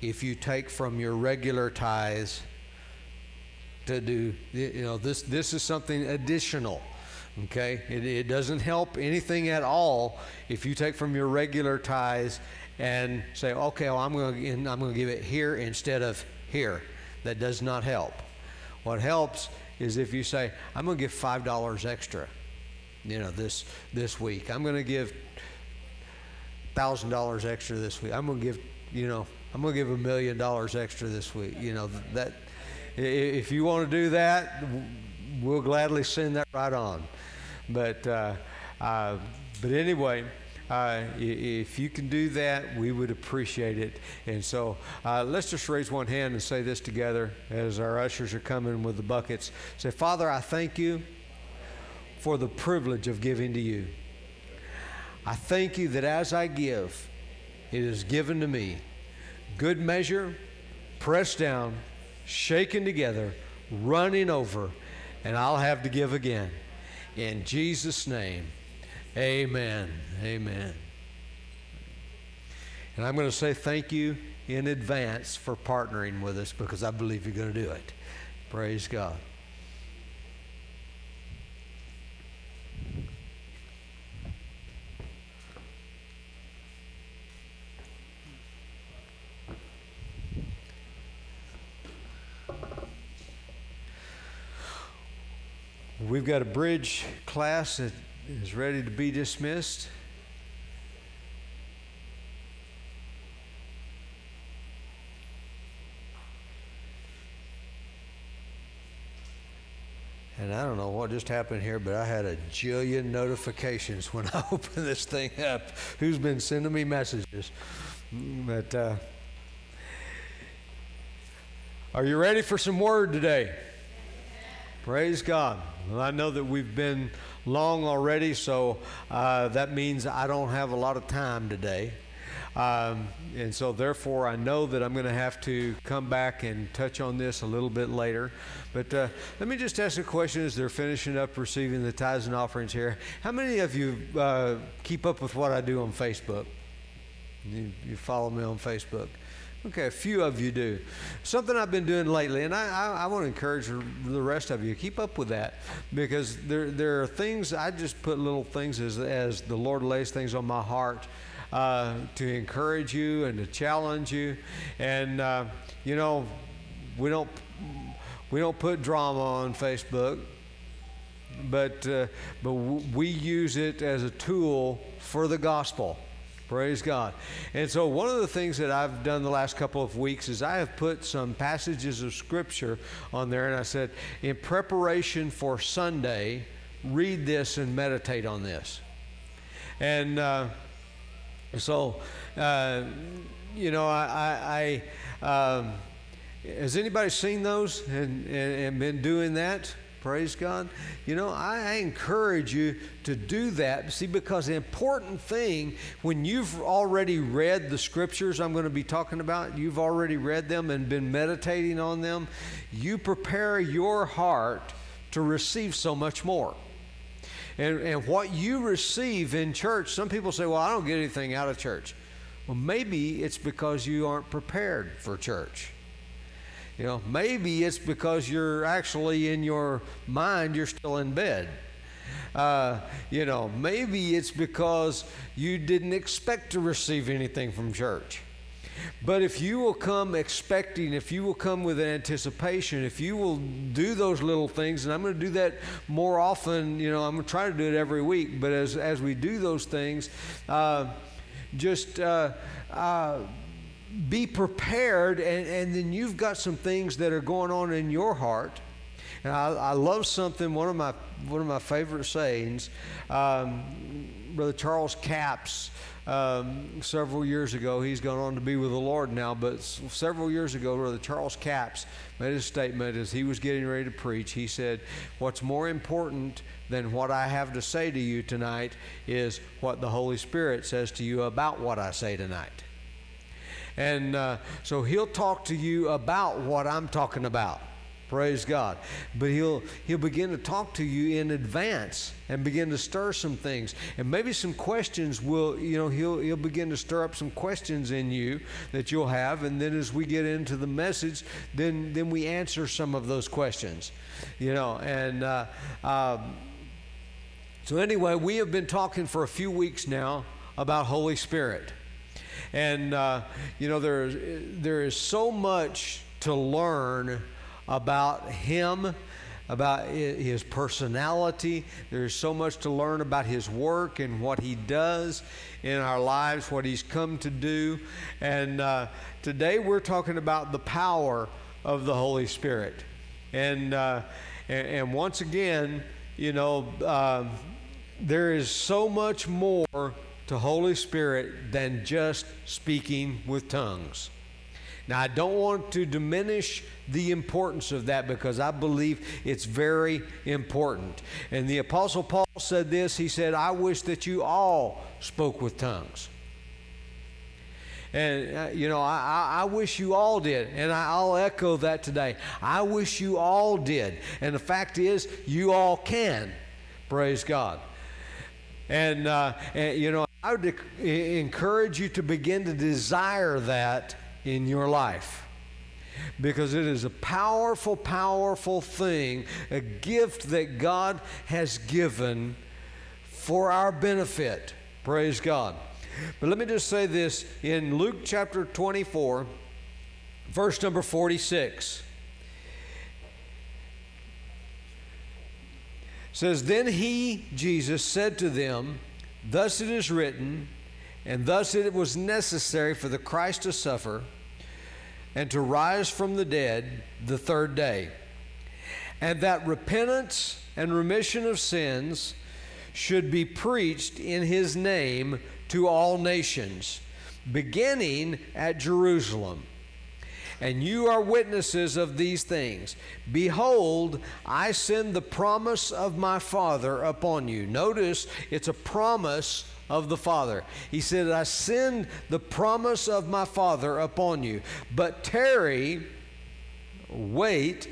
if you take from your regular tithes to do, you know, this, this is something additional. Okay? It, it doesn't help anything at all if you take from your regular tithes and say, okay, well, I'm going I'm to give it here instead of here. That does not help. What helps is if you say, I'm going to give five dollars extra, you know, this this week. I'm going to give thousand dollars extra this week. I'm to give, you know, I'm to give a million dollars extra this week. You know that. If you want to do that, we'll gladly send that right on. But uh, uh, but anyway. Uh, if you can do that, we would appreciate it. And so uh, let's just raise one hand and say this together as our ushers are coming with the buckets. Say, Father, I thank you for the privilege of giving to you. I thank you that as I give, it is given to me. Good measure, pressed down, shaken together, running over, and I'll have to give again. In Jesus' name. Amen. Amen. And I'm going to say thank you in advance for partnering with us because I believe you're going to do it. Praise God. We've got a bridge class that is ready to be dismissed. And I don't know what just happened here, but I had a jillion notifications when I opened this thing up. Who's been sending me messages? But uh, are you ready for some word today? Praise God. Well, I know that we've been long already, so uh, that means I don't have a lot of time today. Um, and so, therefore, I know that I'm going to have to come back and touch on this a little bit later. But uh, let me just ask a question as they're finishing up receiving the tithes and offerings here. How many of you uh, keep up with what I do on Facebook? You, you follow me on Facebook? Okay, a few of you do. Something I've been doing lately, and I, I, I, want to encourage the rest of you keep up with that because there, there are things, I just put little things as, as the Lord lays things on my heart uh, to encourage you and to challenge you. And, uh, you know, we don't, we don't put drama on Facebook, but, uh, but we use it as a tool for the gospel. Praise God. And so, one of the things that I've done the last couple of weeks is I have put some passages of Scripture on there, and I said, in preparation for Sunday, read this and meditate on this. And uh, so, uh, you know, I, I, I um, has anybody seen those and, and, and been doing that? Praise God. You know, I, encourage you to do that. See, because the important thing, when you've already read the scriptures I'm going to be talking about, you've already read them and been meditating on them, you prepare your heart to receive so much more. And, and what you receive in church, some people say, well, I don't get anything out of church. Well, maybe it's because you aren't prepared for church. You know, maybe it's because you're actually in your mind, you're still in bed. Uh, you know, maybe it's because you didn't expect to receive anything from church. But if you will come expecting, if you will come with an anticipation, if you will do those little things, and I'm going to do that more often, you know, I'm going to try to do it every week, but as, as we do those things, uh, just uh, uh, be prepared, and, and then you've got some things that are going on in your heart. And I, I love something. One of my one of my favorite sayings, um, Brother Charles Capps. Um, several years ago, he's gone on to be with the Lord now, but several years ago, Brother Charles Capps made a statement as he was getting ready to preach. He said, What's more important than what I have to say to you tonight is what the Holy Spirit says to you about what I say tonight. And uh, so he'll talk to you about what I'm talking about. Praise God. But he'll he'll begin to talk to you in advance and begin to stir some things. And maybe some questions will, you know, he'll he'll begin to stir up some questions in you that you'll have. And then as we get into the message, then then we answer some of those questions. You know, and uh, um, so anyway, we have been talking for a few weeks now about Holy Spirit. And uh, you know there is there is so much to learn about him, about his personality. There's so much to learn about his work and what he does in our lives, what he's come to do. And uh, today we're talking about the power of the Holy Spirit. And uh, and, and once again, you know, um, there is so much more to Holy Spirit than just speaking with tongues. Now, I don't want to diminish the importance of that because I believe it's very important. And the Apostle Paul said this He said, I wish that you all spoke with tongues. And, uh, you know, I, I, wish you all did. And I, I'll echo that today. I wish you all did. And the fact is, you all can. Praise God. And, uh, and you know, I would encourage you to begin to desire that in your life because it is a powerful, powerful thing, a gift that God has given for our benefit. Praise God. But let me just say this in Luke chapter 24, verse number 46. says, Then he, Jesus, said to them, Thus it is written, and thus it was necessary for the Christ to suffer and to rise from the dead the third day, and that repentance and remission of sins should be preached in his name to all nations, beginning at Jerusalem. And you are witnesses of these things. Behold, I send the promise of my Father upon you. Notice it's a promise of the Father. He said, I send the promise of my Father upon you. But tarry, wait.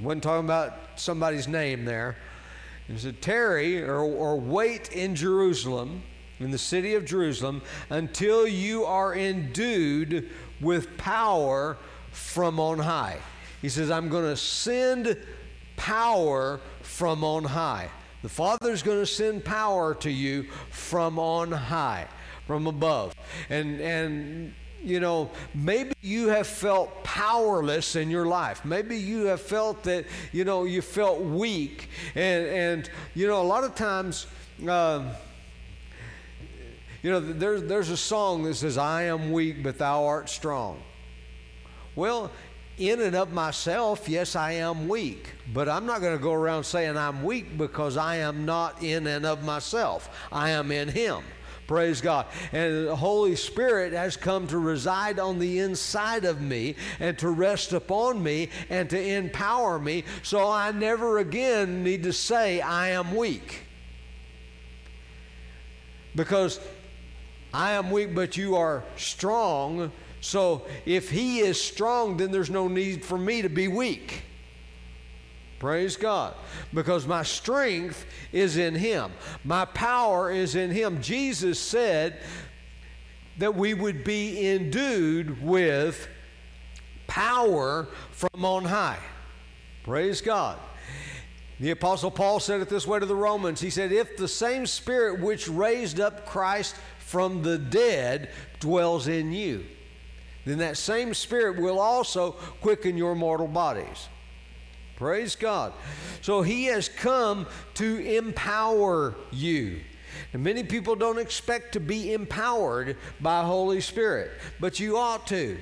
Wasn't talking about somebody's name there. He said, tarry or, or wait in Jerusalem, in the city of Jerusalem, until you are endued with power from on high. He says, I'm going to send power from on high. The Father's going to send power to you from on high, from above. And, and, you know, maybe you have felt powerless in your life. Maybe you have felt that, you know, you felt weak. And, and you know, a lot of times, um, you know, there's, there's a song that says, I am weak, but thou art strong. Well, in and of myself, yes, I am weak, but I'm not going to go around saying I'm weak because I am not in and of myself. I am in Him. Praise God. And the Holy Spirit has come to reside on the inside of me and to rest upon me and to empower me so I never again need to say I am weak. Because I am weak, but you are strong. So if he is strong, then there's no need for me to be weak. Praise God. Because my strength is in him, my power is in him. Jesus said that we would be endued with power from on high. Praise God. The Apostle Paul said it this way to the Romans. He said, If the same Spirit which raised up Christ from the dead dwells in you, then that same Spirit will also quicken your mortal bodies. Praise God. So He has come to empower you. And many people don't expect to be empowered by Holy Spirit, but you ought to.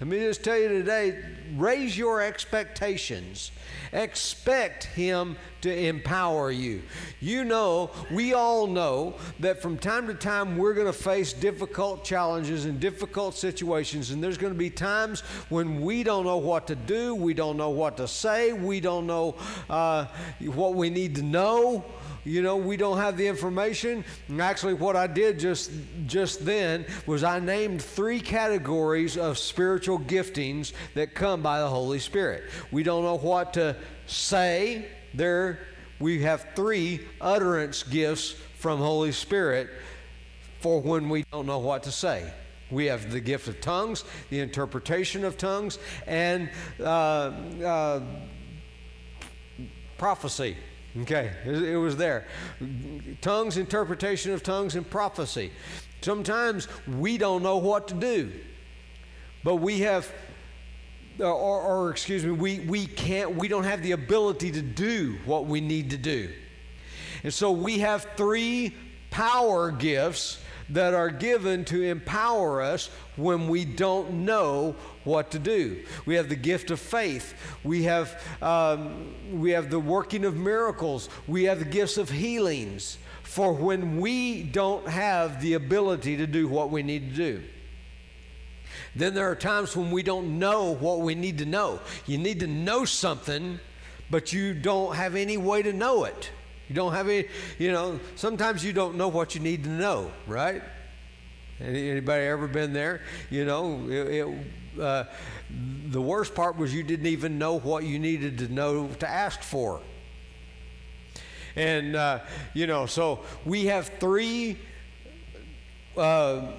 Let me just tell you today raise your expectations. Expect Him to empower you. You know, we all know that from time to time we're going to face difficult challenges and difficult situations, and there's going to be times when we don't know what to do, we don't know what to say, we don't know uh, what we need to know you know we don't have the information. Actually what i did just just then was i named three categories of spiritual giftings that come by the holy spirit. We don't know what to say there. We have three utterance gifts from holy spirit for when we don't know what to say. We have the gift of tongues, the interpretation of tongues, and uh, uh, prophecy. Okay, it was there. Tongues, interpretation of tongues, and prophecy. Sometimes we don't know what to do, but we have, uh, or, or, excuse me, we, we can't, we don't have the ability to do what we need to do. And so we have three power gifts that are given to empower us when we don't know what to do. We have the gift of faith. We have, um, we have the working of miracles. We have the gifts of healings for when we don't have the ability to do what we need to do. Then there are times when we don't know what we need to know. You need to know something, but you don't have any way to know it. You don't have any, you know, sometimes you don't know what you need to know, right? Anybody ever been there? You know, it, it, uh, the worst part was you didn't even know what you needed to know to ask for. And, uh, you know, so we have three uh,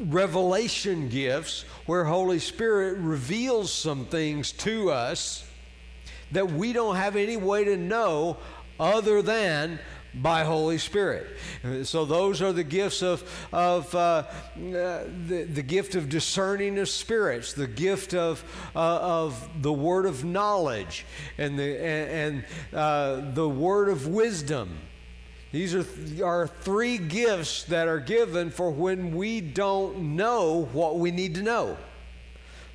revelation gifts where Holy Spirit reveals some things to us that we don't have any way to know other than by Holy Spirit. So those are the gifts of, of uh, uh, the, the gift of discerning of spirits, the gift of, uh, of the word of knowledge, and the, and, uh, the word of wisdom. These are, are three gifts that are given for when we don't know what we need to know.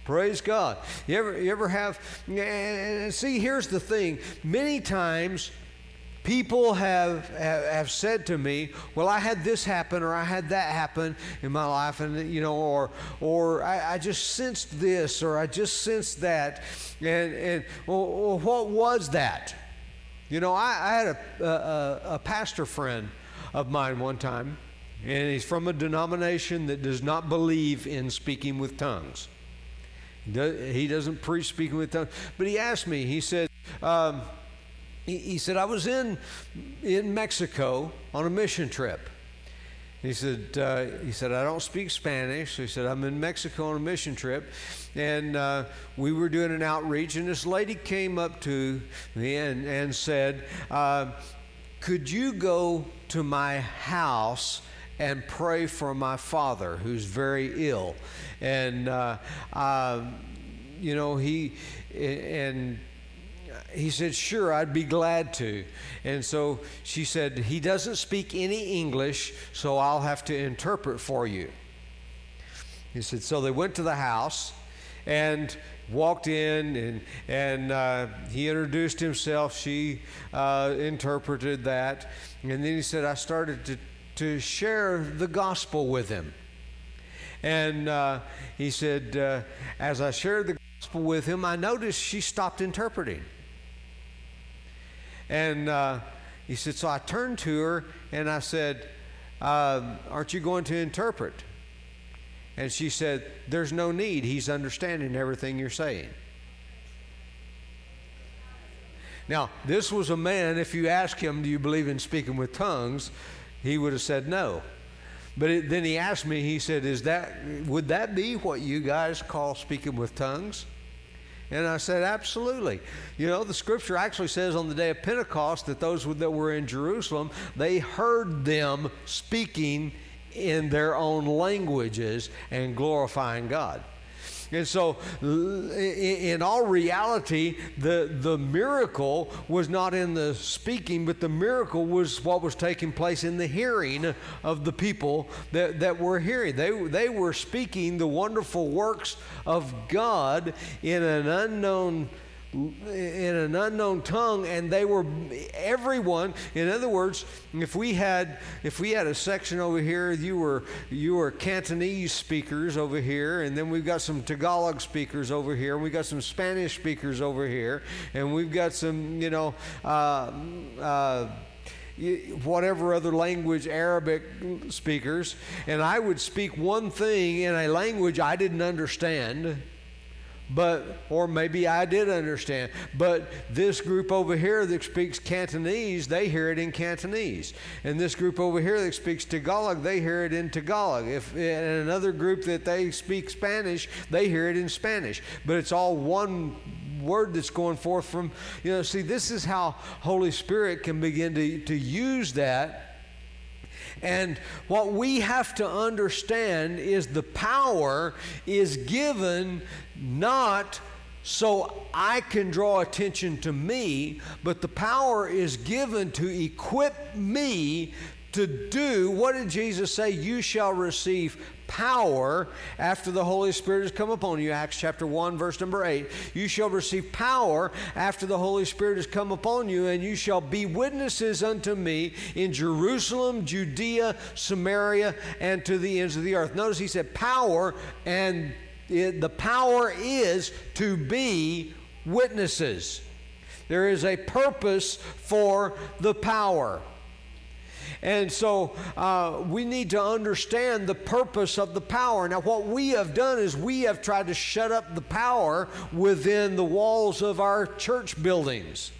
Praise God. You ever, you ever have, and see, here's the thing. Many times, people have, have, have said to me, well, I had this happen or I had that happen in my life, and you know, or or I, I just sensed this or I just sensed that, and and well, what was that? You know, I, I had a, a, a pastor friend of mine one time, and he's from a denomination that does not believe in speaking with tongues. He doesn't preach speaking with tongues. But he asked me, he said, um, he, he said, I was in, in Mexico on a mission trip. He said, uh, he said, I don't speak Spanish. So he said, I'm in Mexico on a mission trip. And uh, we were doing an outreach, and this lady came up to me and, and said, uh, Could you go to my house and pray for my father who's very ill? And, uh, um, you know, he, and he said, Sure, I'd be glad to. And so she said, He doesn't speak any English, so I'll have to interpret for you. He said, So they went to the house and walked in and, and uh, he introduced himself. She uh, interpreted that. And then he said, I started to, to share the gospel with him. And uh, he said, uh, as I shared the gospel with him, I noticed she stopped interpreting. And uh, he said, So I turned to her and I said, uh, Aren't you going to interpret? And she said, There's no need. He's understanding everything you're saying. Now, this was a man, if you ask him, Do you believe in speaking with tongues? he would have said no. But it, then he asked me, he said, Is that, would that be what you guys call speaking with tongues? And I said, absolutely. You know, the scripture actually says on the day of Pentecost that those that were in Jerusalem, they heard them speaking in their own languages and glorifying God. And so, in all reality, the, the miracle was not in the speaking, but the miracle was what was taking place in the hearing of the people that, that were hearing. They, they were speaking the wonderful works of God in an unknown in an unknown tongue and they were everyone in other words if we had if we had a section over here you were you were cantonese speakers over here and then we've got some tagalog speakers over here and we've got some spanish speakers over here and we've got some you know uh, uh, whatever other language, Arabic speakers, and I would speak one thing in a language I didn't understand but or maybe I did understand. But this group over here that speaks Cantonese, they hear it in Cantonese, and this group over here that speaks Tagalog, they hear it in Tagalog. If and another group that they speak Spanish, they hear it in Spanish. But it's all one word that's going forth from you know. See, this is how Holy Spirit can begin to to use that. And what we have to understand is the power is given not so I can draw attention to me, but the power is given to equip me to do what did Jesus say? You shall receive power after the Holy Spirit has come upon you. Acts chapter 1, verse number 8. You shall receive power after the Holy Spirit has come upon you, and you shall be witnesses unto me in Jerusalem, Judea, Samaria, and to the ends of the earth. Notice he said power and it, the power is to be witnesses. There is a purpose for the power. And so uh, we need to understand the purpose of the power. Now, what we have done is we have tried to shut up the power within the walls of our church buildings.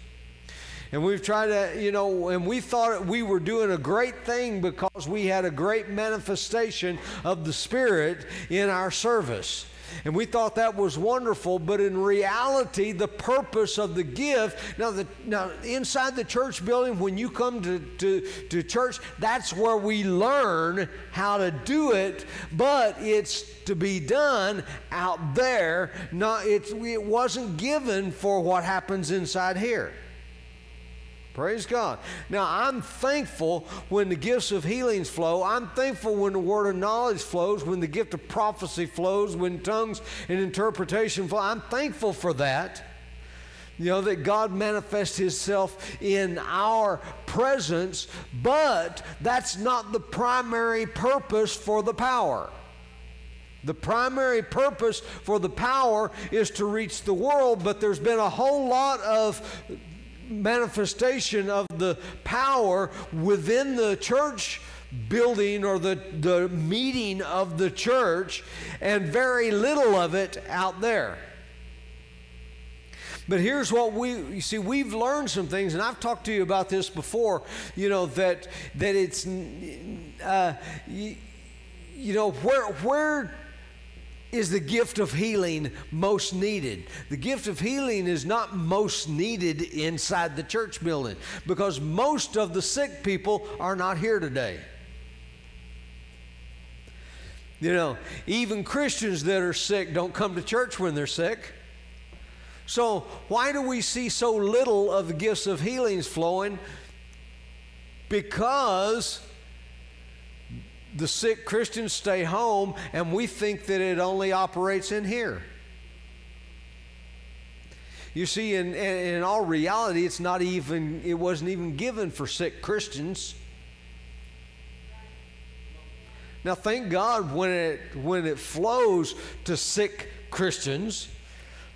And we've tried to, you know, and we thought we were doing a great thing because we had a great manifestation of the Spirit in our service. And we thought that was wonderful, but in reality, the purpose of the gift now, the, now inside the church building, when you come to, to, to church, that's where we learn how to do it, but it's to be done out there. Not, it's, it wasn't given for what happens inside here. Praise God. Now, I'm thankful when the gifts of healings flow. I'm thankful when the word of knowledge flows, when the gift of prophecy flows, when tongues and interpretation flow. I'm thankful for that. You know, that God manifests Himself in our presence, but that's not the primary purpose for the power. The primary purpose for the power is to reach the world, but there's been a whole lot of manifestation of the power within the church building or the, the meeting of the church, and very little of it out there. But here's what we you see we've learned some things and I've talked to you about this before, you know that that it's uh, you, you know where where is the gift of healing most needed. The gift of healing is not most needed inside the church building because most of the sick people are not here today. You know, even Christians that are sick don't come to church when they're sick. So, why do we see so little of the gifts of healings flowing? Because the sick Christians stay home, and we think that it only operates in here. You see, in, in all reality, it's not even, it wasn't even given for sick Christians. Now, thank God when it, when it flows to sick Christians,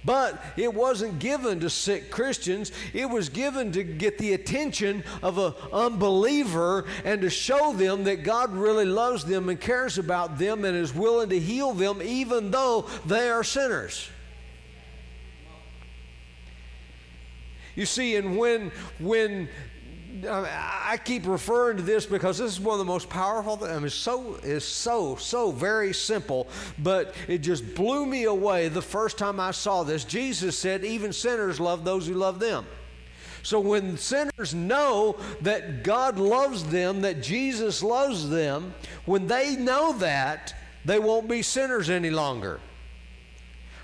but it wasn't given to sick Christians. It was given to get the attention of an unbeliever and to show them that God really loves them and cares about them and is willing to heal them even though they are sinners. You see, and when when I keep referring to this because this is one of the most powerful things. I mean, so is so so very simple, but it just blew me away the first time I saw this. Jesus said, "Even sinners love those who love them." So when sinners know that God loves them, that Jesus loves them, when they know that, they won't be sinners any longer.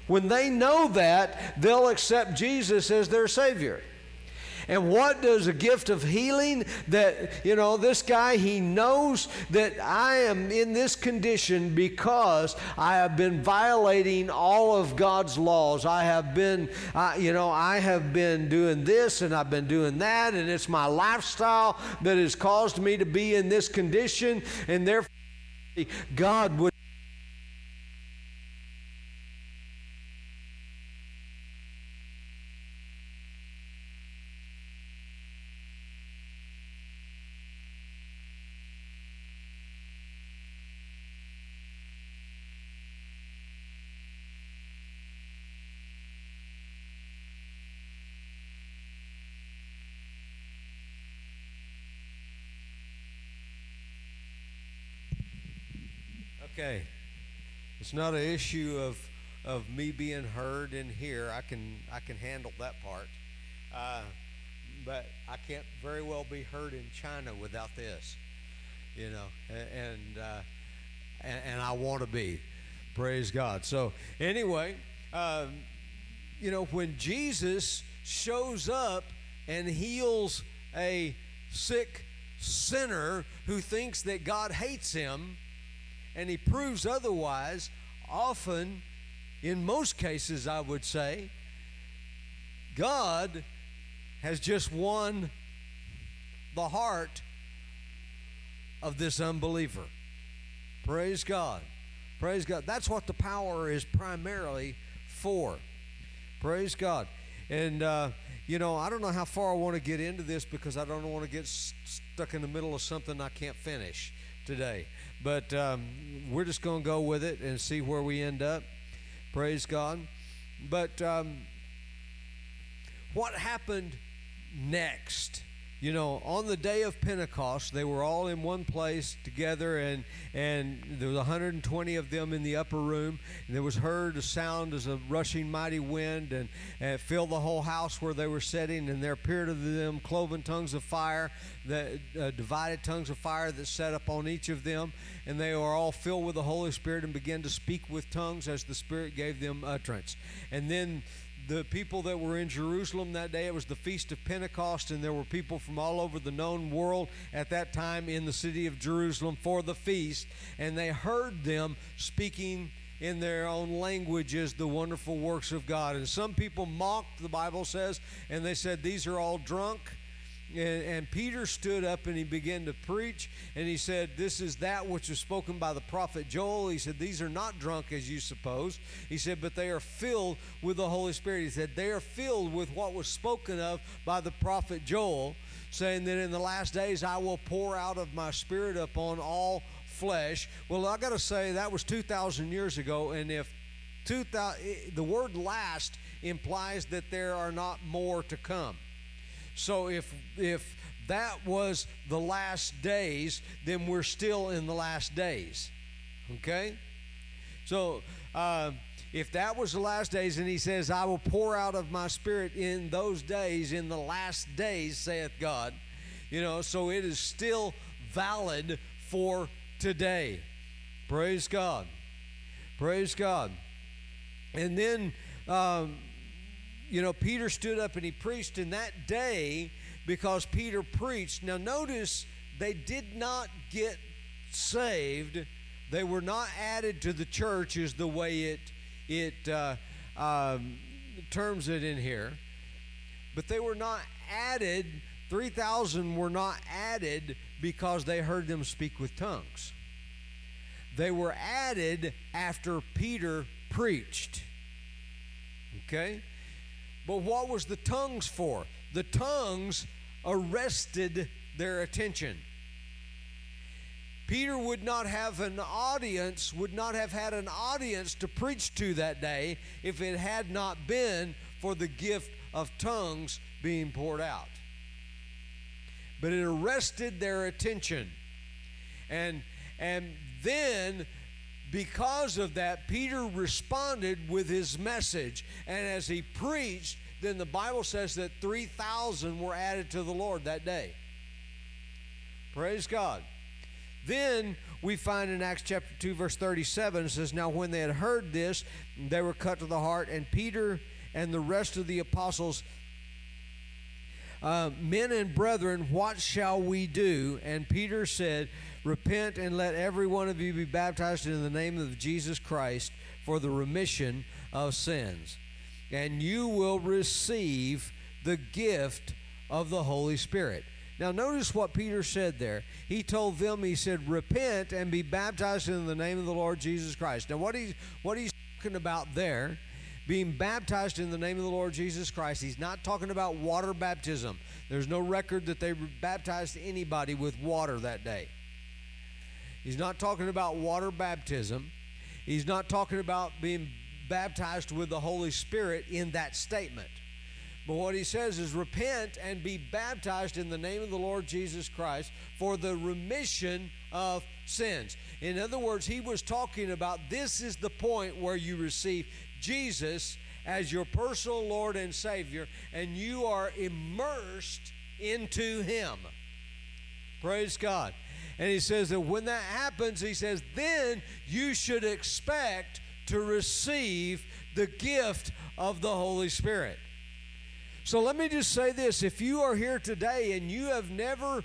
When they know that, they'll accept Jesus as their Savior. And what does a gift of healing that, you know, this guy, he knows that I am in this condition because I have been violating all of God's laws. I have been, uh, you know, I have been doing this and I've been doing that, and it's my lifestyle that has caused me to be in this condition, and therefore God would. Okay. It's not an issue of of me being heard in here. I can I can handle that part. Uh, but I can't very well be heard in China without this, you know, and uh, and, and, I want to be. Praise God. So anyway, um, you know, when Jesus shows up and heals a sick sinner who thinks that God hates him and he proves otherwise, often, in most cases, I would say, God has just won the heart of this unbeliever. Praise God. Praise God. That's what the power is primarily for. Praise God. And, uh, you know, I don't know how far I want to get into this because I don't want to get st- stuck in the middle of something I can't finish today. But um, we're just going to go with it and see where we end up. Praise God. But um, what happened next? You know, on the day of Pentecost, they were all in one place together, and and there was 120 of them in the upper room. And there was heard a sound as a rushing mighty wind, and, and it filled the whole house where they were sitting. And there appeared to them cloven tongues of fire, the uh, divided tongues of fire that set up on each of them, and they were all filled with the Holy Spirit and began to speak with tongues as the Spirit gave them utterance. And then the people that were in Jerusalem that day. It was the Feast of Pentecost, and there were people from all over the known world at that time in the city of Jerusalem for the feast, and they heard them speaking in their own languages the wonderful works of God. And some people mocked, the Bible says, and they said, These are all drunk. And, and, Peter stood up and he began to preach, and he said, This is that which was spoken by the prophet Joel. He said, These are not drunk as you suppose. He said, But they are filled with the Holy Spirit. He said, They are filled with what was spoken of by the prophet Joel, saying that in the last days I will pour out of my spirit upon all flesh. Well, I got to say, that was 2,000 years ago, and if 2000, eh, the word last implies that there are not more to come. So if if that was the last days, then we're still in the last days. Okay? So uh, if that was the last days, and he says, I will pour out of my spirit in those days, in the last days, saith God, you know, so it is still valid for today. Praise God. Praise God. And then um, you know, Peter stood up and he preached in that day because Peter preached. Now, notice they did not get saved. They were not added to the church, is the way it it uh, um, terms it in here. But they were not added. Three thousand were not added because they heard them speak with tongues. They were added after Peter preached. Okay. But what was the tongues for? The tongues arrested their attention. Peter would not have an audience, would not have had an audience to preach to that day if it had not been for the gift of tongues being poured out. But it arrested their attention. And and then because of that, Peter responded with his message. And as he preached, then the Bible says that 3,000 were added to the Lord that day. Praise God. Then we find in Acts chapter 2, verse 37, it says, Now when they had heard this, they were cut to the heart, and Peter and the rest of the apostles, uh, men and brethren, what shall we do? And Peter said, Repent and let every one of you be baptized in the name of Jesus Christ for the remission of sins, and you will receive the gift of the Holy Spirit. Now, notice what Peter said there. He told them, he said, Repent and be baptized in the name of the Lord Jesus Christ. Now, what he's, what he's talking about there, being baptized in the name of the Lord Jesus Christ, he's not talking about water baptism. There's no record that they baptized anybody with water that day. He's not talking about water baptism. He's not talking about being baptized with the Holy Spirit in that statement. But what he says is repent and be baptized in the name of the Lord Jesus Christ for the remission of sins. In other words, he was talking about this is the point where you receive Jesus as your personal Lord and Savior, and you are immersed into him. Praise God. And he says that when that happens, he says, then you should expect to receive the gift of the Holy Spirit. So let me just say this if you are here today and you have never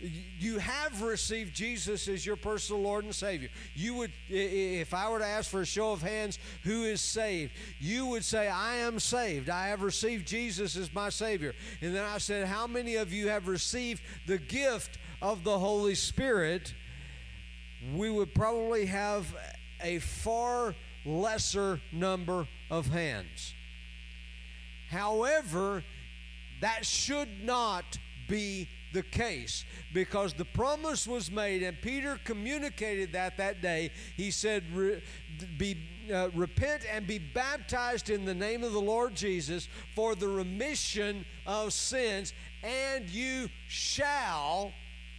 you have received Jesus as your personal Lord and Savior. You would, if I were to ask for a show of hands, who is saved? You would say, I am saved. I have received Jesus as my Savior. And then I said, How many of you have received the gift of the Holy Spirit? We would probably have a far lesser number of hands. However, that should not be the case because the promise was made and Peter communicated that that day. He said, be, uh, Repent and be baptized in the name of the Lord Jesus for the remission of sins, and you shall.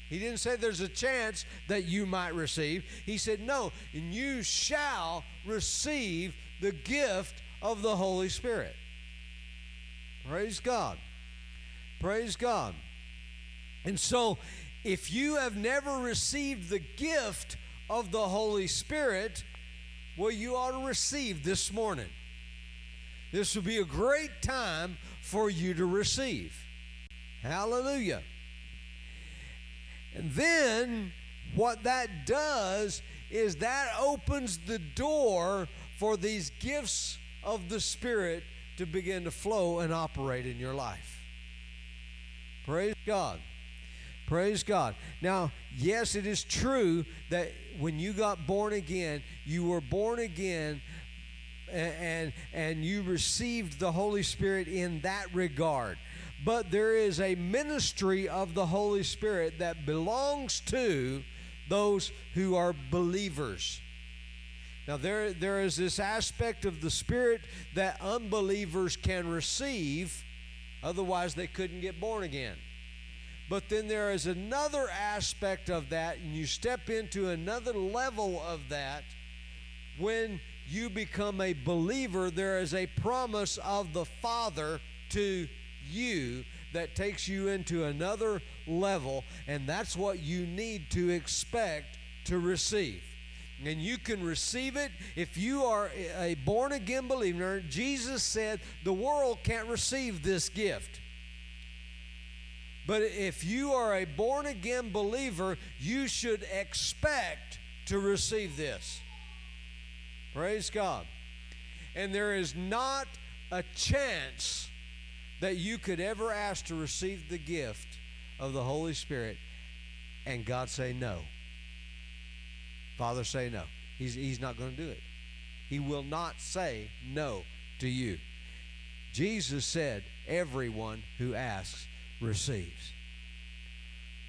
He didn't say there's a chance that you might receive. He said, No, and you shall receive the gift of the Holy Spirit. Praise God. Praise God. And so, if you have never received the gift of the Holy Spirit, well, you ought to receive this morning. This would be a great time for you to receive. Hallelujah. And then, what that does is that opens the door for these gifts of the Spirit to begin to flow and operate in your life. Praise God. Praise God. Now, yes, it is true that when you got born again, you were born again and, and, and you received the Holy Spirit in that regard. But there is a ministry of the Holy Spirit that belongs to those who are believers. Now, there, there is this aspect of the Spirit that unbelievers can receive, otherwise, they couldn't get born again. But then there is another aspect of that, and you step into another level of that. When you become a believer, there is a promise of the Father to you that takes you into another level, and that's what you need to expect to receive and you can receive it if you are a born again believer. Jesus said the world can't receive this gift. But if you are a born again believer, you should expect to receive this. Praise God. And there is not a chance that you could ever ask to receive the gift of the Holy Spirit and God say no. Father say no. He's, he's not going to do it. He will not say no to you. Jesus said, Everyone who asks receives.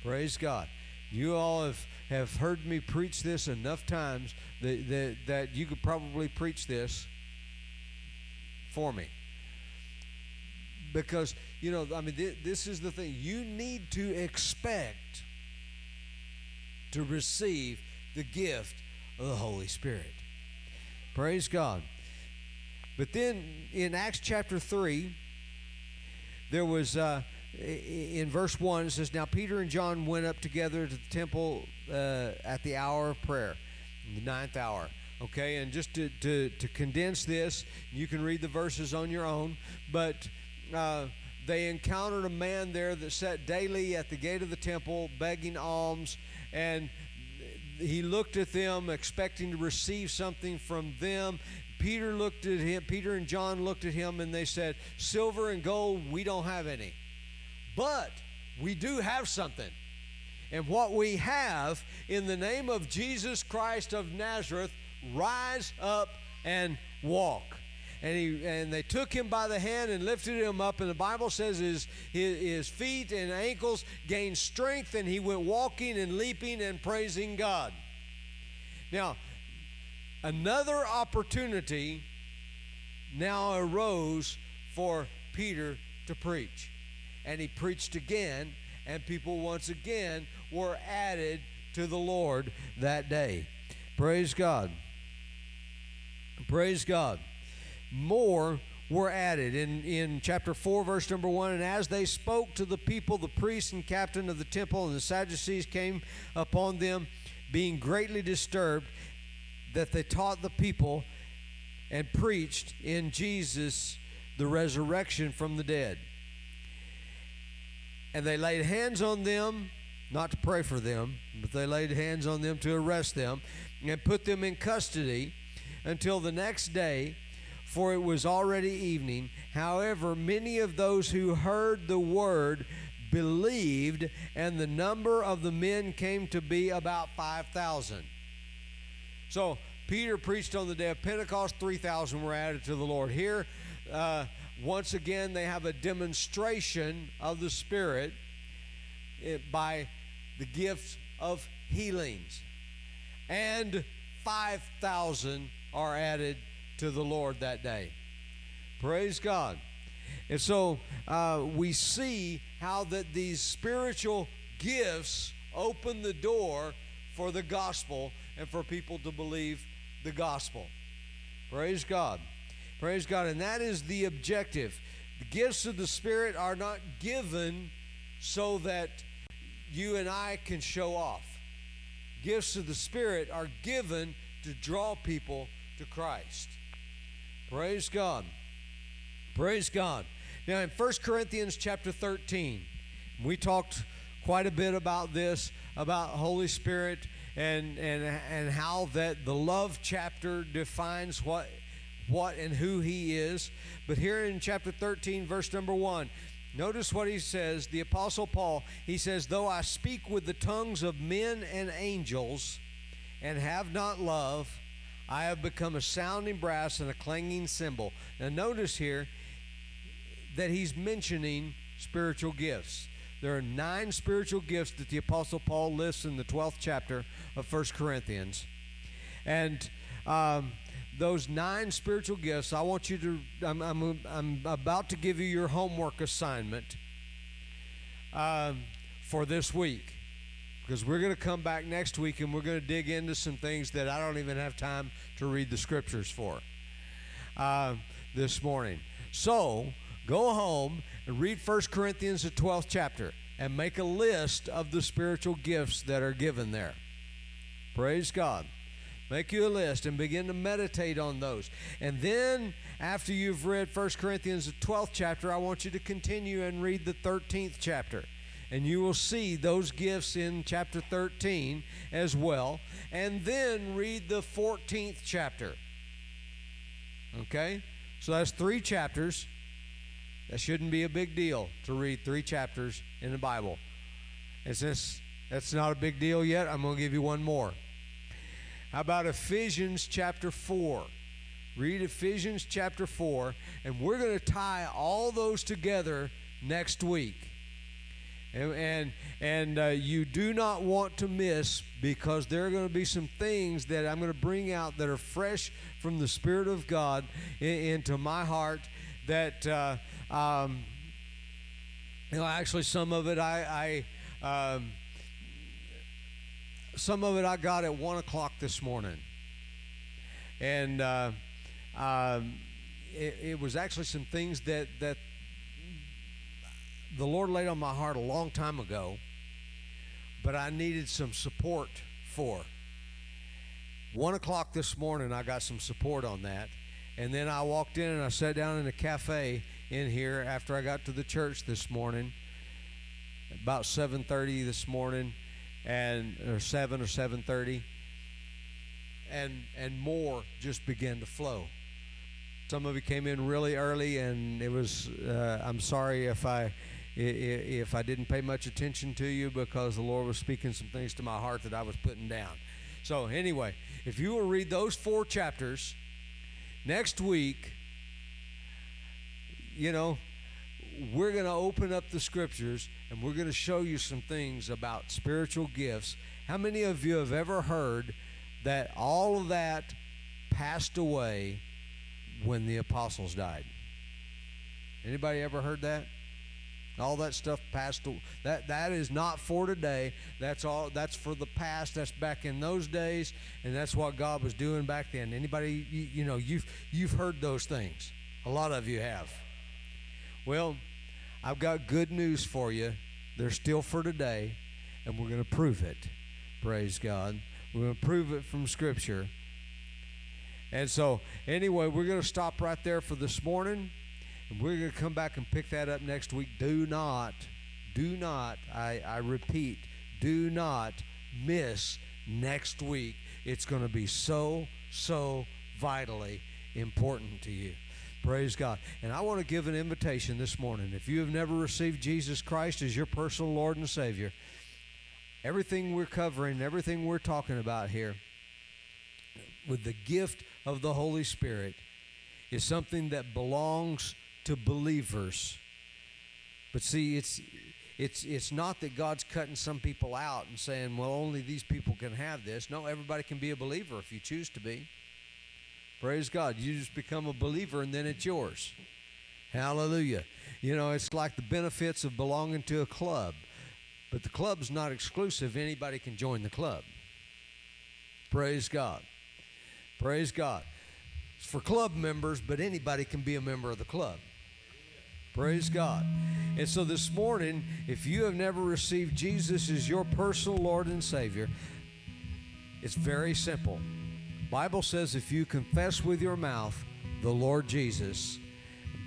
Praise God. You all have, have heard me preach this enough times that, that, that you could probably preach this for me. Because, you know, I mean, th- this is the thing. You need to expect to receive the gift of the Holy Spirit. Praise God. But then in Acts chapter 3, there was, uh, in verse 1, it says, Now Peter and John went up together to the temple uh, at the hour of prayer, the ninth hour. Okay, and just to, to, to condense this, you can read the verses on your own, but uh, they encountered a man there that sat daily at the gate of the temple begging alms, and he looked at them expecting to receive something from them. Peter looked at him, Peter and John looked at him, and they said, Silver and gold, we don't have any. But we do have something. And what we have in the name of Jesus Christ of Nazareth, rise up and walk. And, he, and they took him by the hand and lifted him up. And the Bible says his, his, his feet and ankles gained strength, and he went walking and leaping and praising God. Now, another opportunity now arose for Peter to preach. And he preached again, and people once again were added to the Lord that day. Praise God. Praise God. More were added in, in chapter 4, verse number 1. And as they spoke to the people, the priest and captain of the temple and the Sadducees came upon them, being greatly disturbed that they taught the people and preached in Jesus the resurrection from the dead. And they laid hands on them, not to pray for them, but they laid hands on them to arrest them and put them in custody until the next day, for it was already evening. However, many of those who heard the word believed, and the number of the men came to be about 5,000. So, Peter preached on the day of Pentecost, 3,000 were added to the Lord. Here, uh, once again, they have a demonstration of the Spirit it, by the gift of healings. And 5,000 are added to the Lord that day. Praise God. And so uh, we see how that these spiritual gifts open the door for the gospel and for people to believe the gospel. Praise God. Praise God. And that is the objective. The gifts of the Spirit are not given so that you and I can show off. Gifts of the Spirit are given to draw people to Christ. Praise God. Praise God. Now in 1 Corinthians chapter 13, we talked quite a bit about this, about Holy Spirit and and and how that the love chapter defines what what and who he is. But here in chapter 13, verse number 1, notice what he says. The Apostle Paul, he says, Though I speak with the tongues of men and angels and have not love, I have become a sounding brass and a clanging cymbal. Now, notice here that he's mentioning spiritual gifts. There are nine spiritual gifts that the Apostle Paul lists in the 12th chapter of 1 Corinthians. And um, those nine spiritual gifts, I want you to, I'm, I'm, I'm about to give you your homework assignment um, for this week. Because we're going to come back next week and we're going to dig into some things that I don't even have time to read the scriptures for uh, this morning. So go home and read 1 Corinthians, the 12th chapter, and make a list of the spiritual gifts that are given there. Praise God. Make you a list and begin to meditate on those. And then, after you've read 1 Corinthians, the 12th chapter, I want you to continue and read the 13th chapter. And you will see those gifts in chapter 13 as well. And then read the 14th chapter. Okay? So that's three chapters. That shouldn't be a big deal to read three chapters in the Bible. And since that's not a big deal yet, I'm going to give you one more. How about Ephesians chapter 4? Read Ephesians chapter 4, and we're going to tie all those together next week. And, and, and uh, you do not want to miss because there are going to be some things that I'm going to bring out that are fresh from the Spirit of God in, into my heart that, uh, um, you know, actually some of it I, I um, some of it I got at one o'clock this morning, and uh, um, it, it, was actually some things that that the Lord laid on my heart a long time ago. but I needed some support for. One o'clock this morning, I got some support on that. And then I walked in and I sat down in a cafe in here after I got to the church this morning, about 7:30 this morning, and or 7 or 7:30, and and more just began to flow. Some of you came in really early, and it was. Uh, I'm sorry if I if I didn't pay much attention to you because the Lord was speaking some things to my heart that I was putting down. So anyway, if you will read those four chapters next week, you know, we're going to open up the scriptures and we're going to show you some things about spiritual gifts. How many of you have ever heard that all of that passed away when the apostles died? Anybody ever heard that? All that stuff passed. That that is not for today. That's all. That's for the past. That's back in those days, and that's what God was doing back then. Anybody, you, you know, you've you've heard those things. A lot of you have. Well, I've got good news for you. They're still for today, and we're going to prove it. Praise God. We're going to prove it from Scripture. And so, anyway, we're going to stop right there for this morning. And we're going to come back and pick that up next week. Do not, do not, I, I repeat, do not miss next week. It's going to be so, so vitally important to you. Praise God. And I want to give an invitation this morning. If you have never received Jesus Christ as your personal Lord and Savior, everything we're covering, everything we're talking about here, with the gift of the Holy Spirit, is something that belongs to believers. But see, it's it's it's not that God's cutting some people out and saying, "Well, only these people can have this." No, everybody can be a believer if you choose to be. Praise God. You just become a believer and then it's yours. Hallelujah. You know, it's like the benefits of belonging to a club. But the club's not exclusive. Anybody can join the club. Praise God. Praise God. It's for club members, but anybody can be a member of the club. Praise God. And so this morning, if you have never received Jesus as your personal Lord and Savior, it's very simple. Bible says if you confess with your mouth the Lord Jesus,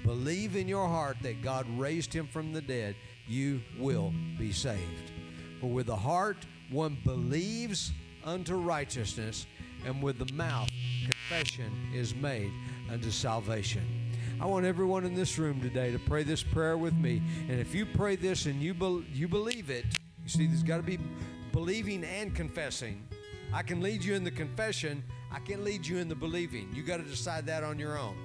believe in your heart that God raised him from the dead, you will be saved. For with the heart one believes unto righteousness, and with the mouth confession is made unto salvation. I want everyone in this room today to pray this prayer with me. And if you pray this and you, be, you believe it, you see, there's got to be believing and confessing. I can lead you in the confession, I can lead you in the believing. You got to decide that on your own.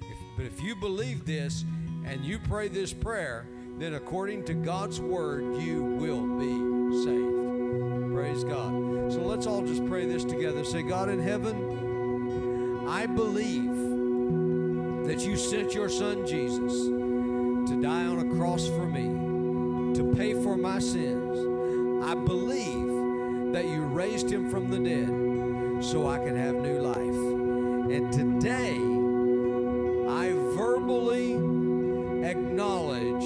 If, but if you believe this and you pray this prayer, then according to God's word, you will be saved. Praise God. So let's all just pray this together. Say, God in heaven, I believe that you sent your son Jesus to die on a cross for me, to pay for my sins. I believe that you raised him from the dead so I can have new life. And today, I verbally acknowledge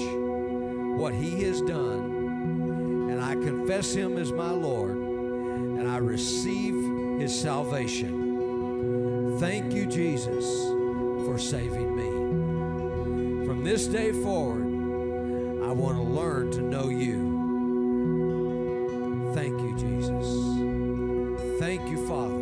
what he has done, and I confess him as my Lord, and I receive his salvation. Thank you, Jesus for saving me. From this day forward, I want to learn to know you. Thank you, Jesus. Thank you, Father.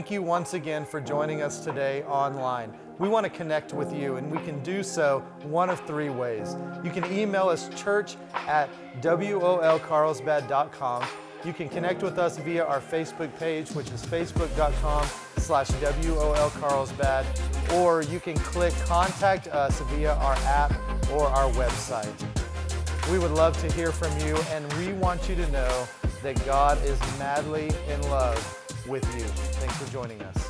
Thank you once again for joining us today online. We want to connect with you, and we can do so one of three ways. You can email us church at wolcarlsbad.com. You can connect with us via our Facebook page, which is facebook.com slash wolcarlsbad, or you can click contact us via our app or our website. We would love to hear from you, and we want you to know that God is madly in love with you. Thanks for joining us.